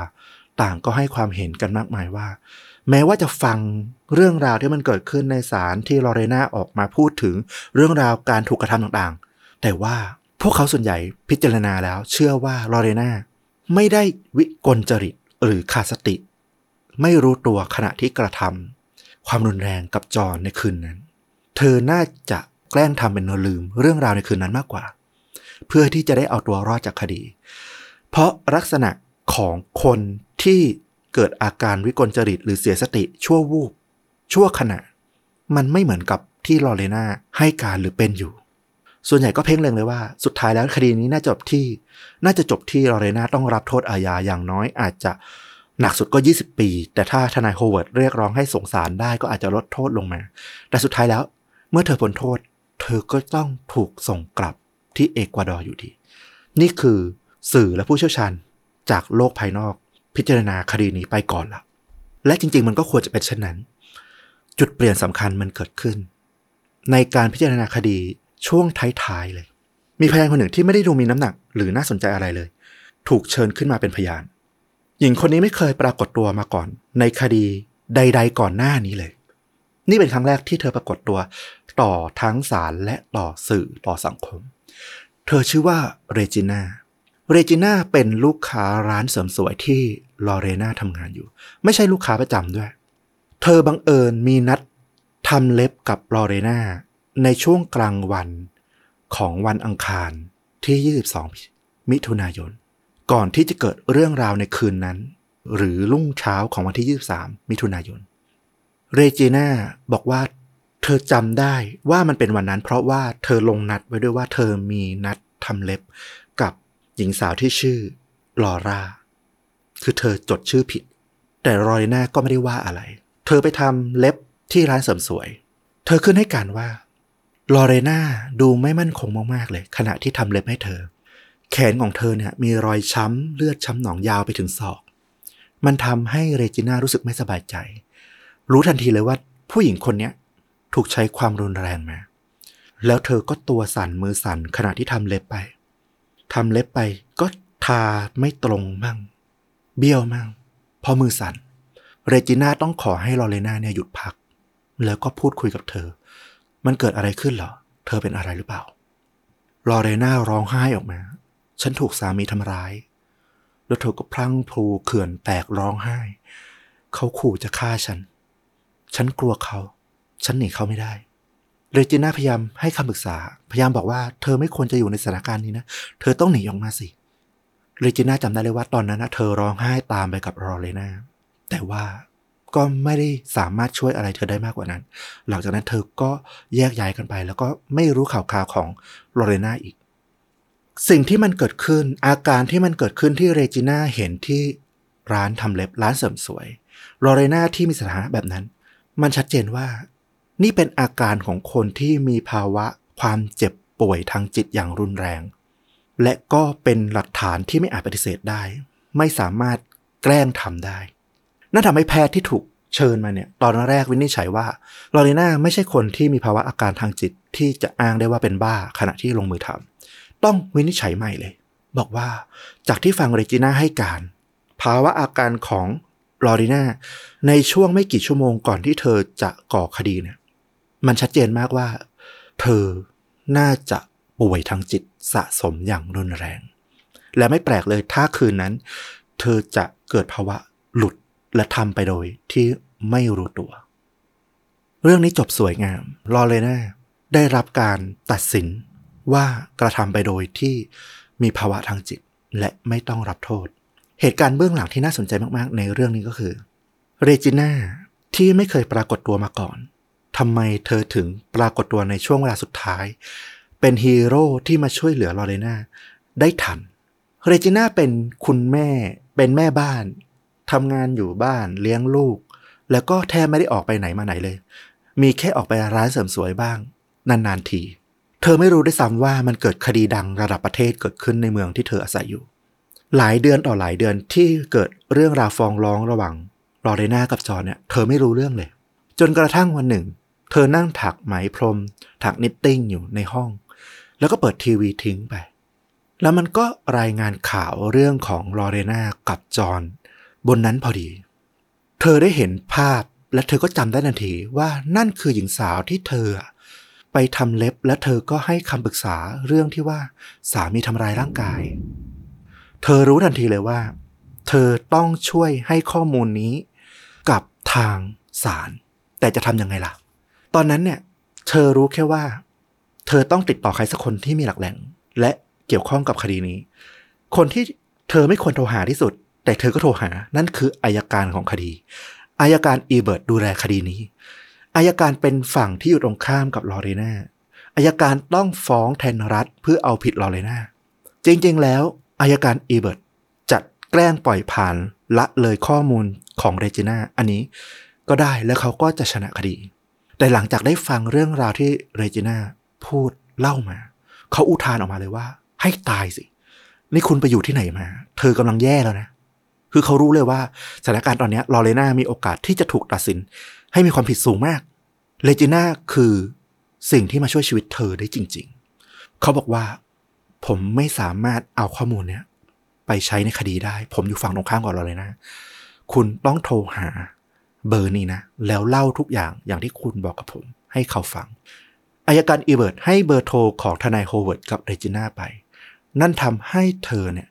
ต่างก็ให้ความเห็นกันมากมายว่า แม้ว่าจะฟังเรื่องราวที่มันเกิดขึ้นในศาลที่ลอเรนาออกมาพูดถึงเรื่องราวการถูกกระทำต่างๆ แต่ว่าพวกเขาส่วนใหญ่พิจารณาแล้ว เชื่อว่าลอเรนาไม่ได้วิกลจริตหรือขาดสติ ไม่รู้ตัวขณะที่กระทำความรุนแรงกับจอห์นในคืนนั้น เธอน่าจะแกล้งทำเป็นลืมเรื่องราวในคืนนั้นมากกว่า เพื่อที่จะได้เอาตัวรอดจากคดี เพราะลักษณะของคนที่เกิดอาการวิกลจริต หรือเสียสติชั่ววูบชั่วขณะ มันไม่เหมือนกับที่ลอเรนาให้การหรือเป็นอยู่ ส่วนใหญ่ก็เพ่งเล็งเลยว่า สุดท้ายแล้วคดีนี้น่าจบที่ น่าจะจบที่ลอเรนาต้องรับโทษอาญาอย่างน้อยอาจจะหนักสุดก็ 20 ปี แต่ถ้าทนายโฮเวิร์ดเรียกร้องให้สงสารได้ก็อาจจะลดโทษลงมา แต่สุดท้ายแล้ว เมื่อเธอพ้นโทษ เธอก็ต้องถูกส่งกลับ ที่เอกวาดอร์อยู่ดี นี่คือสื่อและผู้เชี่ยวชาญจากโลกภายนอกพิจารณาคดีนี้ไปก่อนละและจริง ๆ มันก็ควรจะเป็นเช่นนั้น จุดเปลี่ยนสำคัญมันเกิดขึ้น ในการพิจารณาคดีช่วงท้ายๆเลย มีพยานคนหนึ่งที่ไม่ได้ดูมีน้ำหนัก หรือน่าสนใจอะไรเลย ถูกเชิญขึ้นมาเป็นพยาน หญิงคนนี้ไม่เคยปรากฏตัวมาก่อน ในคดีใด ๆ ก่อนหน้านี้เลย นี่เป็นครั้งแรกที่เธอปรากฏตัว ต่อทั้งศาลและต่อสื่อต่อสังคม เธอชื่อว่าเรจิน่า เรจิน่าเป็นลูกค้าร้านเสริมสวยที่ลอเรนาทำงานอยู่ ไม่ใช่ลูกค้าประจำด้วย เธอบังเอิญมีนัดทำเล็บกับลอเรนาในช่วงกลางวันของวันอังคารที่ 22 มิถุนายน ก่อนที่จะเกิดเรื่องราวในคืนนั้น หรือรุ่งเช้าของวันที่ 23 มิถุนายน เรจิน่าบอกว่า เธอจำได้ว่ามันเป็นวันนั้น เพราะว่าเธอลงนัดไว้ด้วยว่าเธอมีนัดทำเล็บกับหญิงสาวที่ชื่อลอร่า คือเธอจดชื่อผิด แต่รอยหน้าก็ไม่ได้ว่าอะไร เธอไปทำเล็บที่ร้านเสริมสวย เธอขึ้นให้การว่าลอเรนาดูไม่มั่นคงมากๆเลย ขณะที่ทำเล็บให้เธอ แขนของเธอเนี่ยมีรอยช้ำเลือดช้ำหนองยาวไปถึงศอก มันทำให้เรจิน่ารู้สึกไม่สบายใจ รู้ทันทีเลยว่าผู้หญิงคนเนี้ย ถูกใช้ความรุนแรงมา แล้วเธอก็ตัวสั่นมือสั่นขณะที่ทำเล็บไปทำเล็บไปก็ทาไม่ตรงมั่ง เบี้ยวมั่งเพราะมือสั่น เรจิน่าต้องขอให้ลอเรนาเนี่ยหยุดพัก แล้วก็พูดคุยกับเธอ มันเกิดอะไรขึ้นเหรอ เธอเป็นอะไรหรือเปล่า ลอเรนาร้องไห้ออกมา ฉันถูกสามีทำร้าย แล้วเธอก็พรั่งพรูเขื่อนแตกร้องไห้ เขาขู่จะฆ่าฉัน ฉันกลัวเขา ฉันหนีเขาไม่ได้เรจิน่าพยายามให้คำปรึกษา พยายามบอกว่าเธอไม่ควรจะอยู่ในสถานการณ์นี้นะ เธอต้องหนีออกมาสิเรจิน่าจำได้เลยว่าตอนนั้นนะเธอร้องไห้ตามไปกับลอเรนาแต่ว่าก็ไม่ได้สามารถช่วยอะไรเธอได้มากกว่านั้น หลังจากนั้นเธอก็แยกย้ายกันไป แล้วก็ไม่รู้ข่าวคราวของลอเรนาอีก สิ่งที่มันเกิดขึ้น อาการที่มันเกิดขึ้นที่เรจิน่าเห็นที่ร้านทำเล็บร้านเสริมสวยลอเรนาที่มีสถานะแบบนั้น มันชัดเจนว่า นี่เป็นอาการของคนที่มีภาวะความเจ็บป่วยทางจิตอย่างรุนแรง และก็เป็นหลักฐานที่ไม่อาจปฏิเสธได้ ไม่สามารถแกล้งทำได้ นั่นทำให้แพทย์ที่ถูกเชิญมาเนี่ย ตอนแรกวินิจฉัยว่าลอเรน่าไม่ใช่คนที่มีภาวะอาการทางจิตที่จะอ้างได้ว่าเป็นบ้าขณะที่ลงมือทำต้องวินิจฉัยใหม่เลย บอกว่าจากที่ฟังเรจิน่าให้การ ภาวะอาการของลอริน่าในช่วงไม่กี่ชั่วโมงก่อนที่เธอจะก่อคดีเนี่ย มันชัดเจนมากว่า เธอน่าจะป่วยทางจิตสะสมอย่างรุนแรง และไม่แปลกเลยถ้าคืนนั้น เธอจะเกิดภาวะหลุดและทำไปโดยที่ไม่รู้ตัว เรื่องนี้จบสวยงาม ลอเรน่าได้รับการตัดสินว่ากระทำไปโดยที่มีภาวะทางจิตและไม่ต้องรับโทษ เหตุการณ์เบื้องหลังที่น่าสนใจมากๆ ในเรื่องนี้ก็คือ เรจิน่าที่ไม่เคยปรากฏตัวมาก่อน ทำไมเธอถึงปรากฏตัวในช่วงเวลาสุดท้าย เป็นฮีโร่ที่มาช่วยเหลือลอเรนาได้ทัน เรจิน่าเป็นคุณแม่ เป็นแม่บ้านทำงานอยู่บ้านเลี้ยงลูก แล้วก็แทบไม่ได้ออกไปไหนมาไหนเลย มีแค่ออกไปร้านเสริมสวยบ้าง นานๆที เธอไม่รู้ได้วยซ้ำว่ามันเกิดคดีดังระดับประเทศเกิดขึ้นในเมืองที่เธออาศัยอยู่ หลายเดือนต่อหลายเดือนที่เกิดเรื่องราวฟ้องร้องระหว่างลอเรนากับจอห์นเนี่ยเธอไม่รู้เรื่องเลย จนกระทั่งวันหนึ่ง เธอนั่งถักไหมพรม ถัก knitting อยู่ในห้อง แล้วก็เปิดทีวีทิ้งไป แล้วมันก็รายงานข่าวเรื่องของลอเรนากับจอห์นบนนั้นพอดี เธอได้เห็นภาพและเธอก็จำได้ทันทีว่านั่นคือหญิงสาวที่เธอไปทำเล็บและเธอก็ให้คำปรึกษาเรื่องที่ว่าสามีทำร้ายร่างกาย เธอรู้ทันทีเลยว่า เธอต้องช่วยให้ข้อมูลนี้กับทางศาลแต่จะทำยังไงล่ะ ตอนนั้นเนี่ย เธอรู้แค่ว่า เธอต้องติดต่อใครสักคนที่มีหลักแหล่ง และเกี่ยวข้องกับคดีนี้ คนที่เธอไม่ควรโทรหาที่สุด แต่เธอก็โทรหา นั่นคืออายการของคดี อายการอีเบิร์ตดูแลคดีนี้ อัยการเป็นฝั่งที่อยู่ตรงข้ามกับลอเรนาอัยการต้องฟ้องแทนรัฐเพื่อเอาผิดลอเรนาจริงๆ แล้วอัยการอีเบิร์ตจะแกล้งปล่อยผ่านละเลยข้อมูลของเรจิน่าอันนี้ก็ได้แล้วเขาก็จะชนะคดี แต่หลังจากได้ฟังเรื่องราวที่เรจิน่าพูดเล่ามา เขาอุทานออกมาเลยว่า ให้ตายสิ นี่คุณไปอยู่ที่ไหนมา เธอกำลังแย่แล้วนะ คือเขารู้เลยว่าสถานการณ์ตอนนี้ลอเรน่ามีโอกาสที่จะถูกตัดสิน ให้มีความผิดสูงมากเรจิน่าคือสิ่งที่มาช่วยชีวิตเธอได้จริง ๆ เขาบอกว่า ผมไม่สามารถเอาข้อมูลเนี้ยไปใช้ในคดีได้ ผมอยู่ฝั่งตรงข้ามกับลอเรน่านะคุณต้องโทรหา เบอร์นี้นะ แล้วเล่าทุกอย่างอย่างที่คุณบอกกับผม ให้เขาฟังอัยการอีเบิร์ตให้เบอร์โทรของทนายโฮเวิร์ดกับเรจิน่าไป นั่นทำให้เธอเนี่ย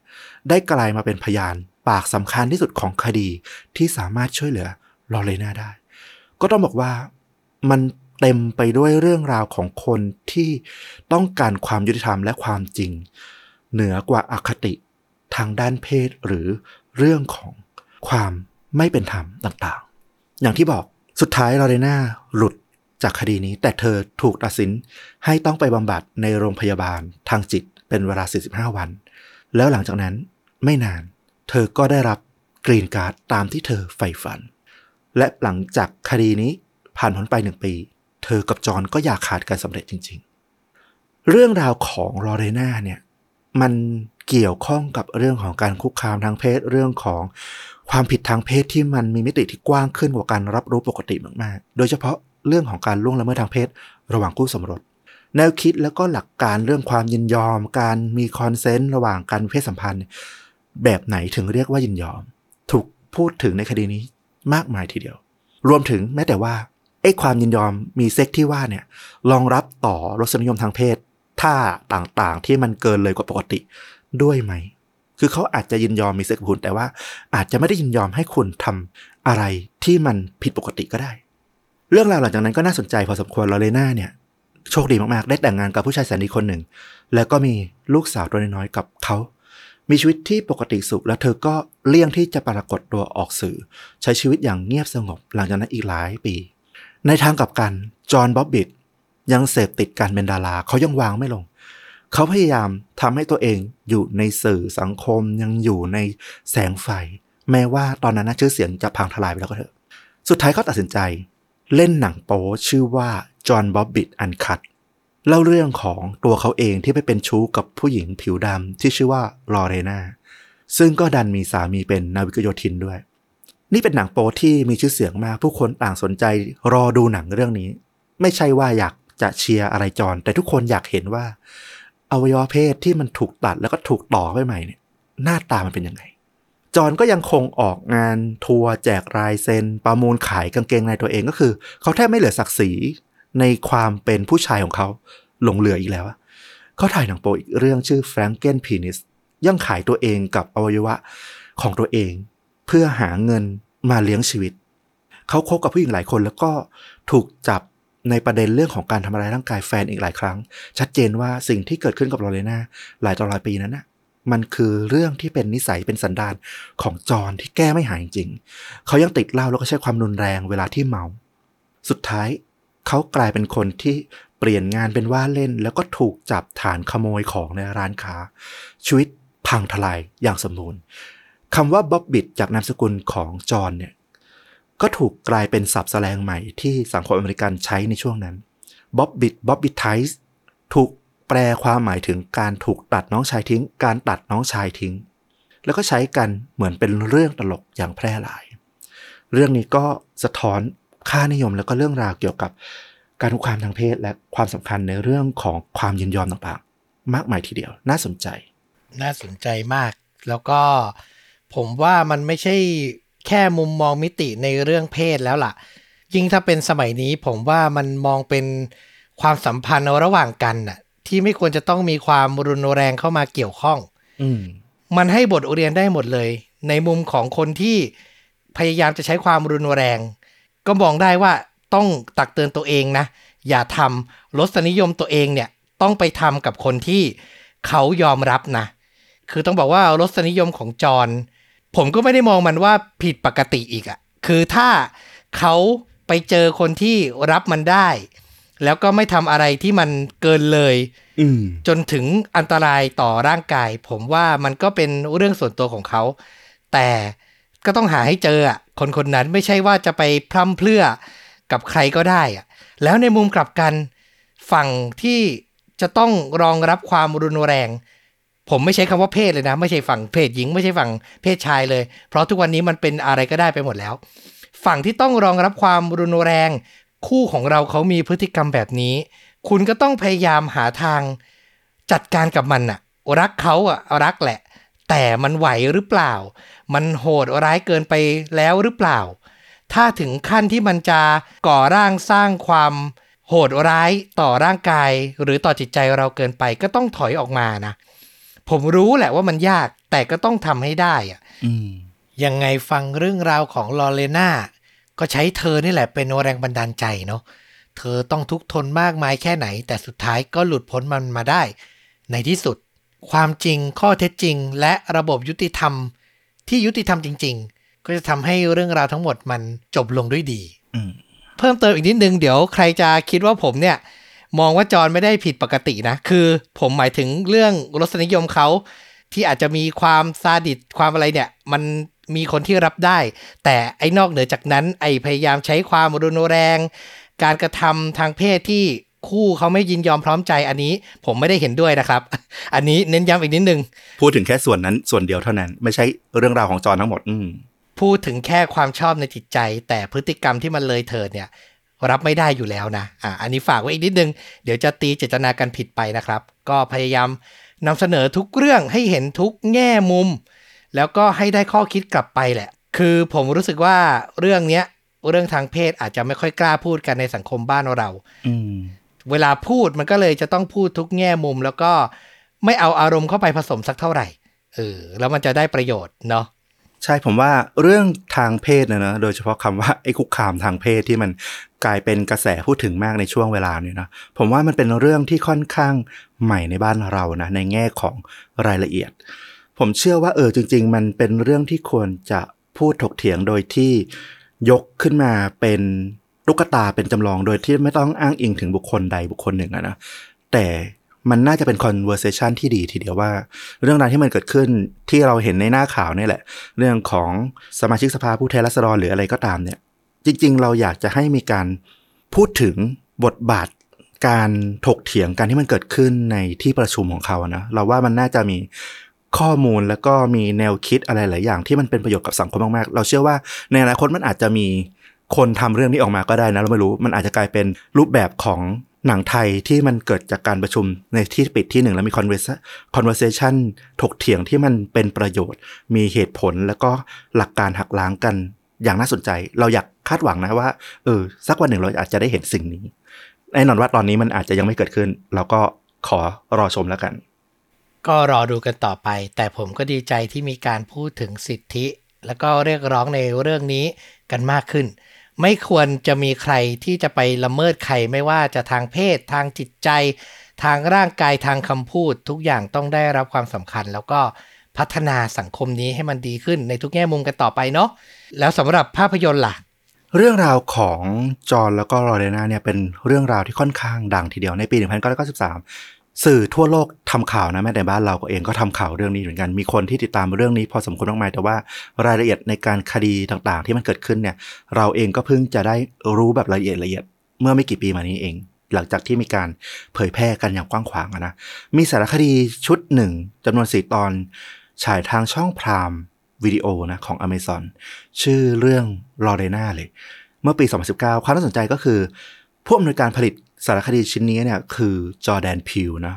ได้กลายมาเป็นพยานปากสำคัญที่สุดของคดีที่สามารถช่วยเหลือลอเรน่าได้ ก็ต้องบอกว่ามันเต็มไปด้วยเรื่องราวของคนที่ต้องการความยุติธรรมและความจริง เหนือกว่าอาคติทางด้านเพศหรือเรื่องของความไม่เป็นธรรมต่าง อย่างที่บอกสุดท้ายลอเรนาหลุดจากคดีนี้ แต่เธอถูกตัดสินให้ต้องไปบำบัดในโรงพยาบาลทางจิตเป็นเวลา 45 วัน แล้วหลังจากนั้นไม่นาน เธอก็ได้รับกรีนการ์ดตามที่เธอใฝ่ฝัน และหลังจากคดีนี้ผ่านพ้นไปหนึ่งปี เธอกับจอห์นก็อยากขาดกันสำเร็จจริง ๆ เรื่องราวของลอเรนาเนี่ยมัน เกี่ยวข้องกับเรื่องของการคุกคามทางเพศเรื่องของความผิดทางเพศที่มันมีมิติที่กว้างขึ้นกว่าการรับรู้ปกติมากๆ โดยเฉพาะเรื่องของการล่วงละเมิดทางเพศ ระหว่างคู่สมรส แนวคิดแล้วก็หลักการเรื่องความยินยอม การมี consent ระหว่างการเพศสัมพันธ์ แบบไหนถึงเรียกว่ายินยอม ถูกพูดถึงในคดีนี้มากมายทีเดียว รวมถึงแม้แต่ว่าไอ้ความยินยอมมีเซ็กซ์ที่ว่าเนี่ยรองรับต่อรสนิยมทางเพศท่าต่างๆ ที่มันเกินเลยกว่าปกติ ด้วยไหม คือเขาอาจจะยินยอมมีเซ็กซ์กับคุณ แต่ว่าอาจจะไม่ได้ยินยอมให้คุณทำอะไรที่มันผิดปกติก็ได้ เรื่องราวหลังจากนั้นก็น่าสนใจพอสมควรลอเรน่าเนี่ย โชคดีมากๆ ได้แต่งงานกับผู้ชายแสนดีคนหนึ่ง แล้วก็มีลูกสาวตัวน้อยๆกับเขา มีชีวิตที่ปกติสุข แล้วเธอก็เลี่ยงที่จะปรากฏตัวออกสื่อ ใช้ชีวิตอย่างเงียบสงบ หลังจากนั้นอีกหลายปี ในทางกลับกันจอห์นบ๊อบบิทยังเสพติดการเป็นดาราเขายังวางไม่ลง เขาพยายามทำให้ตัวเองอยู่ในสื่อสังคมยังอยู่ในแสงไฟ แม้ว่าตอนนั้นชื่อเสียงจะพังทลายไปแล้วก็เถอะ สุดท้ายเขาตัดสินใจ เล่นหนังโป๊ชื่อว่าจอห์นบ๊อบบิทอันคัตเล่าเรื่องของตัวเขาเองที่ไปเป็นชู้กับผู้หญิงผิวดำที่ชื่อว่าลอเรนาซึ่งก็ดันมีสามีเป็นนาวิกโยธินด้วย นี่เป็นหนังโป๊ที่มีชื่อเสียงมากผู้คนต่างสนใจรอดูหนังเรื่องนี้ ไม่ใช่ว่าอยากจะเชียร์อะไรจอนแต่ทุกคนอยากเห็นว่า อวัยวะเพศที่มันถูกตัดแล้วก็ถูกต่อไปใหม่เนี่ยหน้าตามันเป็นยังไง จอนก็ยังคงออกงานทัวร์แจกรายเซ็นประมูลขายกางเกงในตัวเองก็คือ เขาแทบไม่เหลือศักดิ์ศรีในความเป็นผู้ชายของเขาหลงเหลืออีกแล้วเขาถ่ายหนังโปอีกเรื่องชื่อ Franken Penis ยังขายตัวเองกับอวัยวะของตัวเอง เพื่อหาเงินมาเลี้ยงชีวิต เขาคบกับผู้หญิงหลายคนแล้วก็ถูกจับ ในประเด็นเรื่องของการทำร้ายร่างกายแฟนอีกหลายครั้ง ชัดเจนว่าสิ่งที่เกิดขึ้นกับลอเรนาหลายต่อหลายปีนั้นนะมันคือเรื่องที่เป็นนิสัยเป็นสันดานของจอห์นที่แก้ไม่หายจริงๆเขายังติดเหล้าแล้วก็ใช้ความรุนแรงเวลาที่เมา สุดท้ายเขากลายเป็นคนที่เปลี่ยนงานเป็นว่าเล่น แล้วก็ถูกจับฐานขโมยของในร้านค้า ชีวิตพังทลายอย่างสมบูรณ์คำว่าบ๊อบบิทจากนามสกุลของจอห์นเนี่ย ก็ถูกกลายเป็นศัพท์แสลงใหม่ที่สังคมอเมริกันใช้ในช่วงนั้นบ๊อบบิทบ๊อบบิทไทส์ถูกแปลความหมายถึงการถูกตัดน้องชายทิ้ง การตัดน้องชายทิ้ง แล้วก็ใช้กันเหมือนเป็นเรื่องตลกอย่างแพร่หลาย เรื่องนี้ก็สะท้อนค่านิยมแล้วก็เรื่องราวเกี่ยวกับการคุกคามทางเพศและความสำคัญในเรื่องของความยินยอมต่างๆ มากมายทีเดียว น่าสนใจ น่าสนใจมาก แล้วก็ผมว่ามันไม่ใช่ แค่มุมมองมิติในเรื่องเพศแล้วล่ะ ยิ่งถ้าเป็นสมัยนี้ผมว่ามันมองเป็นความสัมพันธ์ระหว่างกันน่ะ ที่ไม่ควรจะต้องมีความรุนแรงเข้ามาเกี่ยวข้องอืมมันให้บทเรียนได้หมดเลย ในมุมของคนที่พยายามจะใช้ความรุนแรง ก็มองได้ว่าต้องตักเตือนตัวเองนะ อย่าทำรสนิยมตัวเองเนี่ย ต้องไปทำกับคนที่เขายอมรับนะ คือต้องบอกว่ารสนิยมของจอห์น ผมก็ไม่ได้มองมันว่าผิดปกติอีกอะคือถ้าเขาไปเจอคนที่รับมันได้ แล้วก็ไม่ทำอะไรที่มันเกินเลยอืมจนถึงอันตรายต่อร่างกาย ผมว่ามันก็เป็นเรื่องส่วนตัวของเขา แต่ก็ต้องหาให้เจออะคนคนนั้นไม่ใช่ว่าจะไปพร่ำเพรื่อกับใครก็ได้อะแล้วในมุมกลับกัน ฝั่งที่จะต้องรองรับความรุนแรง ผมไม่ใช้คำว่าเพศเลยนะ ไม่ใช่ฝั่งเพศหญิง ไม่ใช่ฝั่งเพศชายเลย เพราะทุกวันนี้มันเป็นอะไรก็ได้ไปหมดแล้ว ฝั่งที่ต้องรองรับความรุนแรง คู่ของเราเขามีพฤติกรรมแบบนี้ คุณก็ต้องพยายามหาทางจัดการกับมันอะรักเขาอะรักแหละ แต่มันไหวหรือเปล่า มันโหดร้ายเกินไปแล้วหรือเปล่า ถ้าถึงขั้นที่มันจะก่อร่างสร้างความโหดร้ายต่อร่างกาย หรือต่อจิตใจเราเกินไปก็ต้องถอยออกมานะ ผมรู้แหละว่ามันยากแต่ก็ต้องทำให้ได้อะอืมยังไงฟังเรื่องราวของลอเรน่าก็ใช้เธอนี่แหละเป็นแรงบันดาลใจเนาะเธอต้องทุกข์ทนมากมายแค่ไหน แต่สุดท้ายก็หลุดพ้นมันมาได้ ในที่สุด ความจริงข้อเท็จจริง และระบบยุติธรรม ที่ยุติธรรมจริง ๆ ก็จะทำให้เรื่องราวทั้งหมดมันจบลงด้วยดีอืมเพิ่มเติมอีกนิดนึงเดี๋ยวใครจะคิดว่าผมเนี่ย มองว่าจอห์นไม่ได้ผิดปกตินะ คือผมหมายถึงเรื่องรสนิยมเขาที่อาจจะมีความซาดิสความอะไรเนี่ย มันมีคนที่รับได้ แต่ไอ้นอกเหนือจากนั้นไอ้พยายามใช้ความรุนแรง การกระทำทางเพศที่คู่เขาไม่ยินยอมพร้อมใจอันนี้ผมไม่ได้เห็นด้วยนะครับ อันนี้เน้นย้ำอีกนิดนึง พูดถึงแค่ส่วนนั้นส่วนเดียวเท่านั้น ไม่ใช่เรื่องราวของจอห์นทั้งหมด อืมพูดถึงแค่ความชอบในจิตใจ แต่พฤติกรรมที่มันเลยเถิดเนี่ย รับไม่ได้อยู่แล้วนะอะอันนี้ฝากไว้อีกนิดนึง เดี๋ยวจะตีเจตนากันผิดไปนะครับ ก็พยายามนำเสนอทุกเรื่องให้เห็นทุกแง่มุม แล้วก็ให้ได้ข้อคิดกลับไปแหละ คือผมรู้สึกว่าเรื่องเนี้ยเรื่องทางเพศอาจจะไม่ค่อยกล้าพูดกันในสังคมบ้านเราอืมเวลาพูดมันก็เลยจะต้องพูดทุกแง่มุม แล้วก็ไม่เอาอารมณ์เข้าไปผสมสักเท่าไหร่เออแล้วมันจะได้ประโยชน์เนาะ ใช่ผมว่าเรื่องทางเพศนะนะโดยเฉพาะคำว่าไอ้คุกคามทางเพศที่มันกลายเป็นกระแสพูดถึงมากในช่วงเวลาเนี่ยนะผมว่ามันเป็นเรื่องที่ค่อนข้างใหม่ในบ้านเรานะในแง่ของรายละเอียด ผมเชื่อว่าเออจริง ๆ มันเป็นเรื่องที่ควรจะพูดถกเถียงโดยที่ยกขึ้นมาเป็นลูกตาเป็นจำลองโดยที่ไม่ต้องอ้างอิงถึงบุคคลใดบุคคลหนึ่งนะแต่ มันน่าจะเป็น conversation ที่ดีทีเดียวว่า เรื่องราวที่มันเกิดขึ้นที่เราเห็นในหน้าข่าวนี่แหละ เรื่องของสมาชิกสภาผู้แทนราษฎรหรืออะไรก็ตามเนี่ย จริง ๆ เราอยากจะให้มีการพูดถึงบทบาทการถกเถียงกันที่มันเกิดขึ้นในที่ประชุมของเขานะเราว่ามันน่าจะมีข้อมูลแล้วก็มีแนวคิดอะไรหลายอย่างที่มันเป็นประโยชน์กับสังคมมากๆ เราเชื่อว่าในอนาคตมันอาจจะมีคนทำเรื่องนี้ออกมาก็ได้นะเราไม่รู้ มันอาจจะกลายเป็นรูปแบบของ หนังไทยที่มันเกิดจากการประชุมในที่ปิดที่หนึ่งแล้วมี conversa- conversation ถกเถียงที่มันเป็นประโยชน์ มีเหตุผลแล้วก็หลักการหักล้างกันอย่างน่าสนใจ เราอยากคาดหวังนะว่าเออสักวันหนึ่งเราอาจจะได้เห็นสิ่งนี้แน่นอนว่าตอนนี้มันอาจจะยังไม่เกิดขึ้น เราก็ขอรอชมแล้วกัน ก็รอดูกันต่อไป แต่ผมก็ดีใจที่มีการพูดถึงสิทธิ แล้วก็เรียกร้องในเรื่องนี้กันมากขึ้น ไม่ควรจะมีใครที่จะไปละเมิดใครไม่ว่าจะทางเพศ ทางจิตใจ ทางร่างกายทางคำพูด ทุกอย่างต้องได้รับความสำคัญ แล้วก็พัฒนาสังคมนี้ให้มันดีขึ้นในทุกแง่มุมกันต่อไปเนาะแล้วสำหรับภาพยนตร์ล่ะ เรื่องราวของจอห์นแล้วก็ลอเรนาเนี่ยเป็นเรื่องราวที่ค่อนข้างดังทีเดียวในปี 1993 สื่อทั่วโลกทำข่าวนะแม้แต่บ้านเราก็เองก็ทำข่าวเรื่องนี้เหมือนกัน มีคนที่ติดตามเรื่องนี้พอสมควรมากมายแต่ว่ารายละเอียดในการคดีต่างๆ ที่มันเกิดขึ้นเนี่ย เราเองก็เพิ่งจะได้รู้แบบละเอียดละเอียด เมื่อไม่กี่ปีมานี้เอง หลังจากที่มีการเผยแพร่กันอย่างกว้างขวางนะมีสารคดีชุดหนึ่งจำนวนสี่ตอน ฉายทางช่องพรามวิดีโอนะของ Amazon ชื่อเรื่องลอเรนาเลย เมื่อปี 2019 ความน่าสนใจก็คือผู้อำนวยการผลิต สารคดีชิ้นนี้เนี่ยคือจอแดนพิวนะ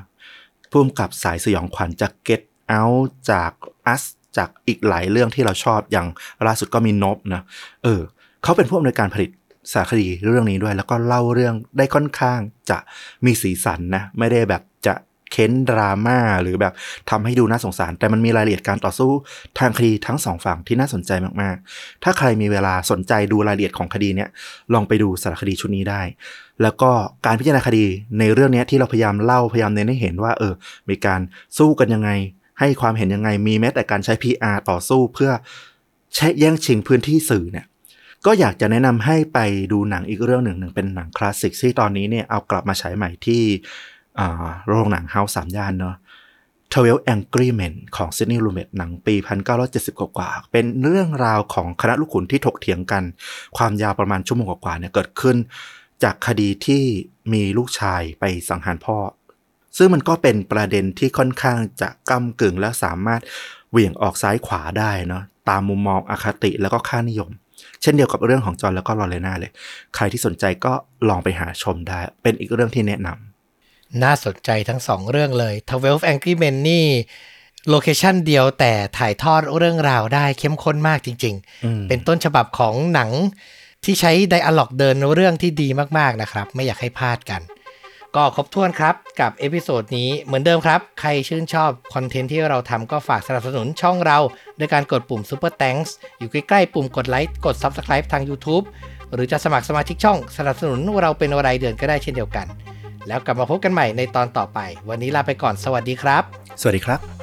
พุ่มกับสายสยองขวัญจากเก็ตเอาจากอัสจากอีกหลายเรื่องที่เราชอบอย่างล่าสุดก็มีนบนะเออเขาเป็นผู้อำนวยการผลิตสารคดีเรื่องนี้ด้วย แล้วก็เล่าเรื่องได้ค่อนข้างจะมีสีสันนะ ไม่ได้แบบจะ เค้นดราม่าหรือแบบทำให้ดูน่าสงสาร แต่มันมีรายละเอียดการต่อสู้ทางคดีทั้งสองฝั่งที่น่าสนใจมากๆ ถ้าใครมีเวลาสนใจดูรายละเอียดของคดีเนี่ยลองไปดูสารคดีชุดนี้ได้ แล้วก็การพิจารณาคดีในเรื่องนี้ที่เราพยายามเล่าพยายามเน้นให้เห็นว่าเออมีการสู้กันยังไง ให้ความเห็นยังไงมีแม้แต่การใช้ PR ต่อสู้เพื่อแช่แย่งชิงพื้นที่สื่อเนี่ยก็อยากจะแนะนำให้ไปดูหนังอีกเรื่องหนึ่งหนึ่งเป็นหนังคลาสสิกที่ตอนนี้เนี่ยเอากลับมาฉายใหม่ที่ โรงหนังเฮาส์สามย่านเนาะ12 Angry Men ของซิดนีย์ลูเมตหนังปี 1970 กว่าๆเป็นเรื่องราวของคณะลูกขุนที่ถกเถียงกัน ความยาวประมาณชั่วโมงกว่าๆเนี่ยเกิดขึ้น จากคดีที่มีลูกชายไปสังหารพ่อ ซึ่งมันก็เป็นประเด็นที่ค่อนข้างจะก้ากึ่งและสามารถเหวี่ยงออกซ้ายขวาได้เนาะตามมุมมองอคติแล้วก็ค่านิยม เช่นเดียวกับเรื่องของจอห์นแล้วก็ลอเรน่าเลย ใครที่สนใจก็ลองไปหาชมได้ เป็นอีกเรื่องที่แนะนำ น่าสนใจทั้งสองเรื่องเลย12 Angry Men นี่โลเคชันเดียวแต่ถ่ายทอดเรื่องราวได้เข้มข้นมากจริงอืมๆเป็นต้นฉบับของหนังที่ใช้ dialogue เดินเรื่องที่ดีมากๆนะครับ ไม่อยากให้พลาดกัน ก็ครบถ้วนครับกับ episode นี้เหมือนเดิมครับ ใครชื่นชอบ content ที่เราทำก็ฝากสนับสนุนช่องเรา ด้วยการกดปุ่ม Super Thanks อยู่ใกล้ๆปุ่มกดไลค์กด Subscribe ทาง YouTube หรือจะสมัครสมาชิกช่องสนับสนุนเราเป็นรายเดือนก็ได้เช่นเดียวกัน แล้วกลับมาพบกันใหม่ในตอนต่อไป วันนี้ลาไปก่อนสวัสดีครับ สวัสดีครับ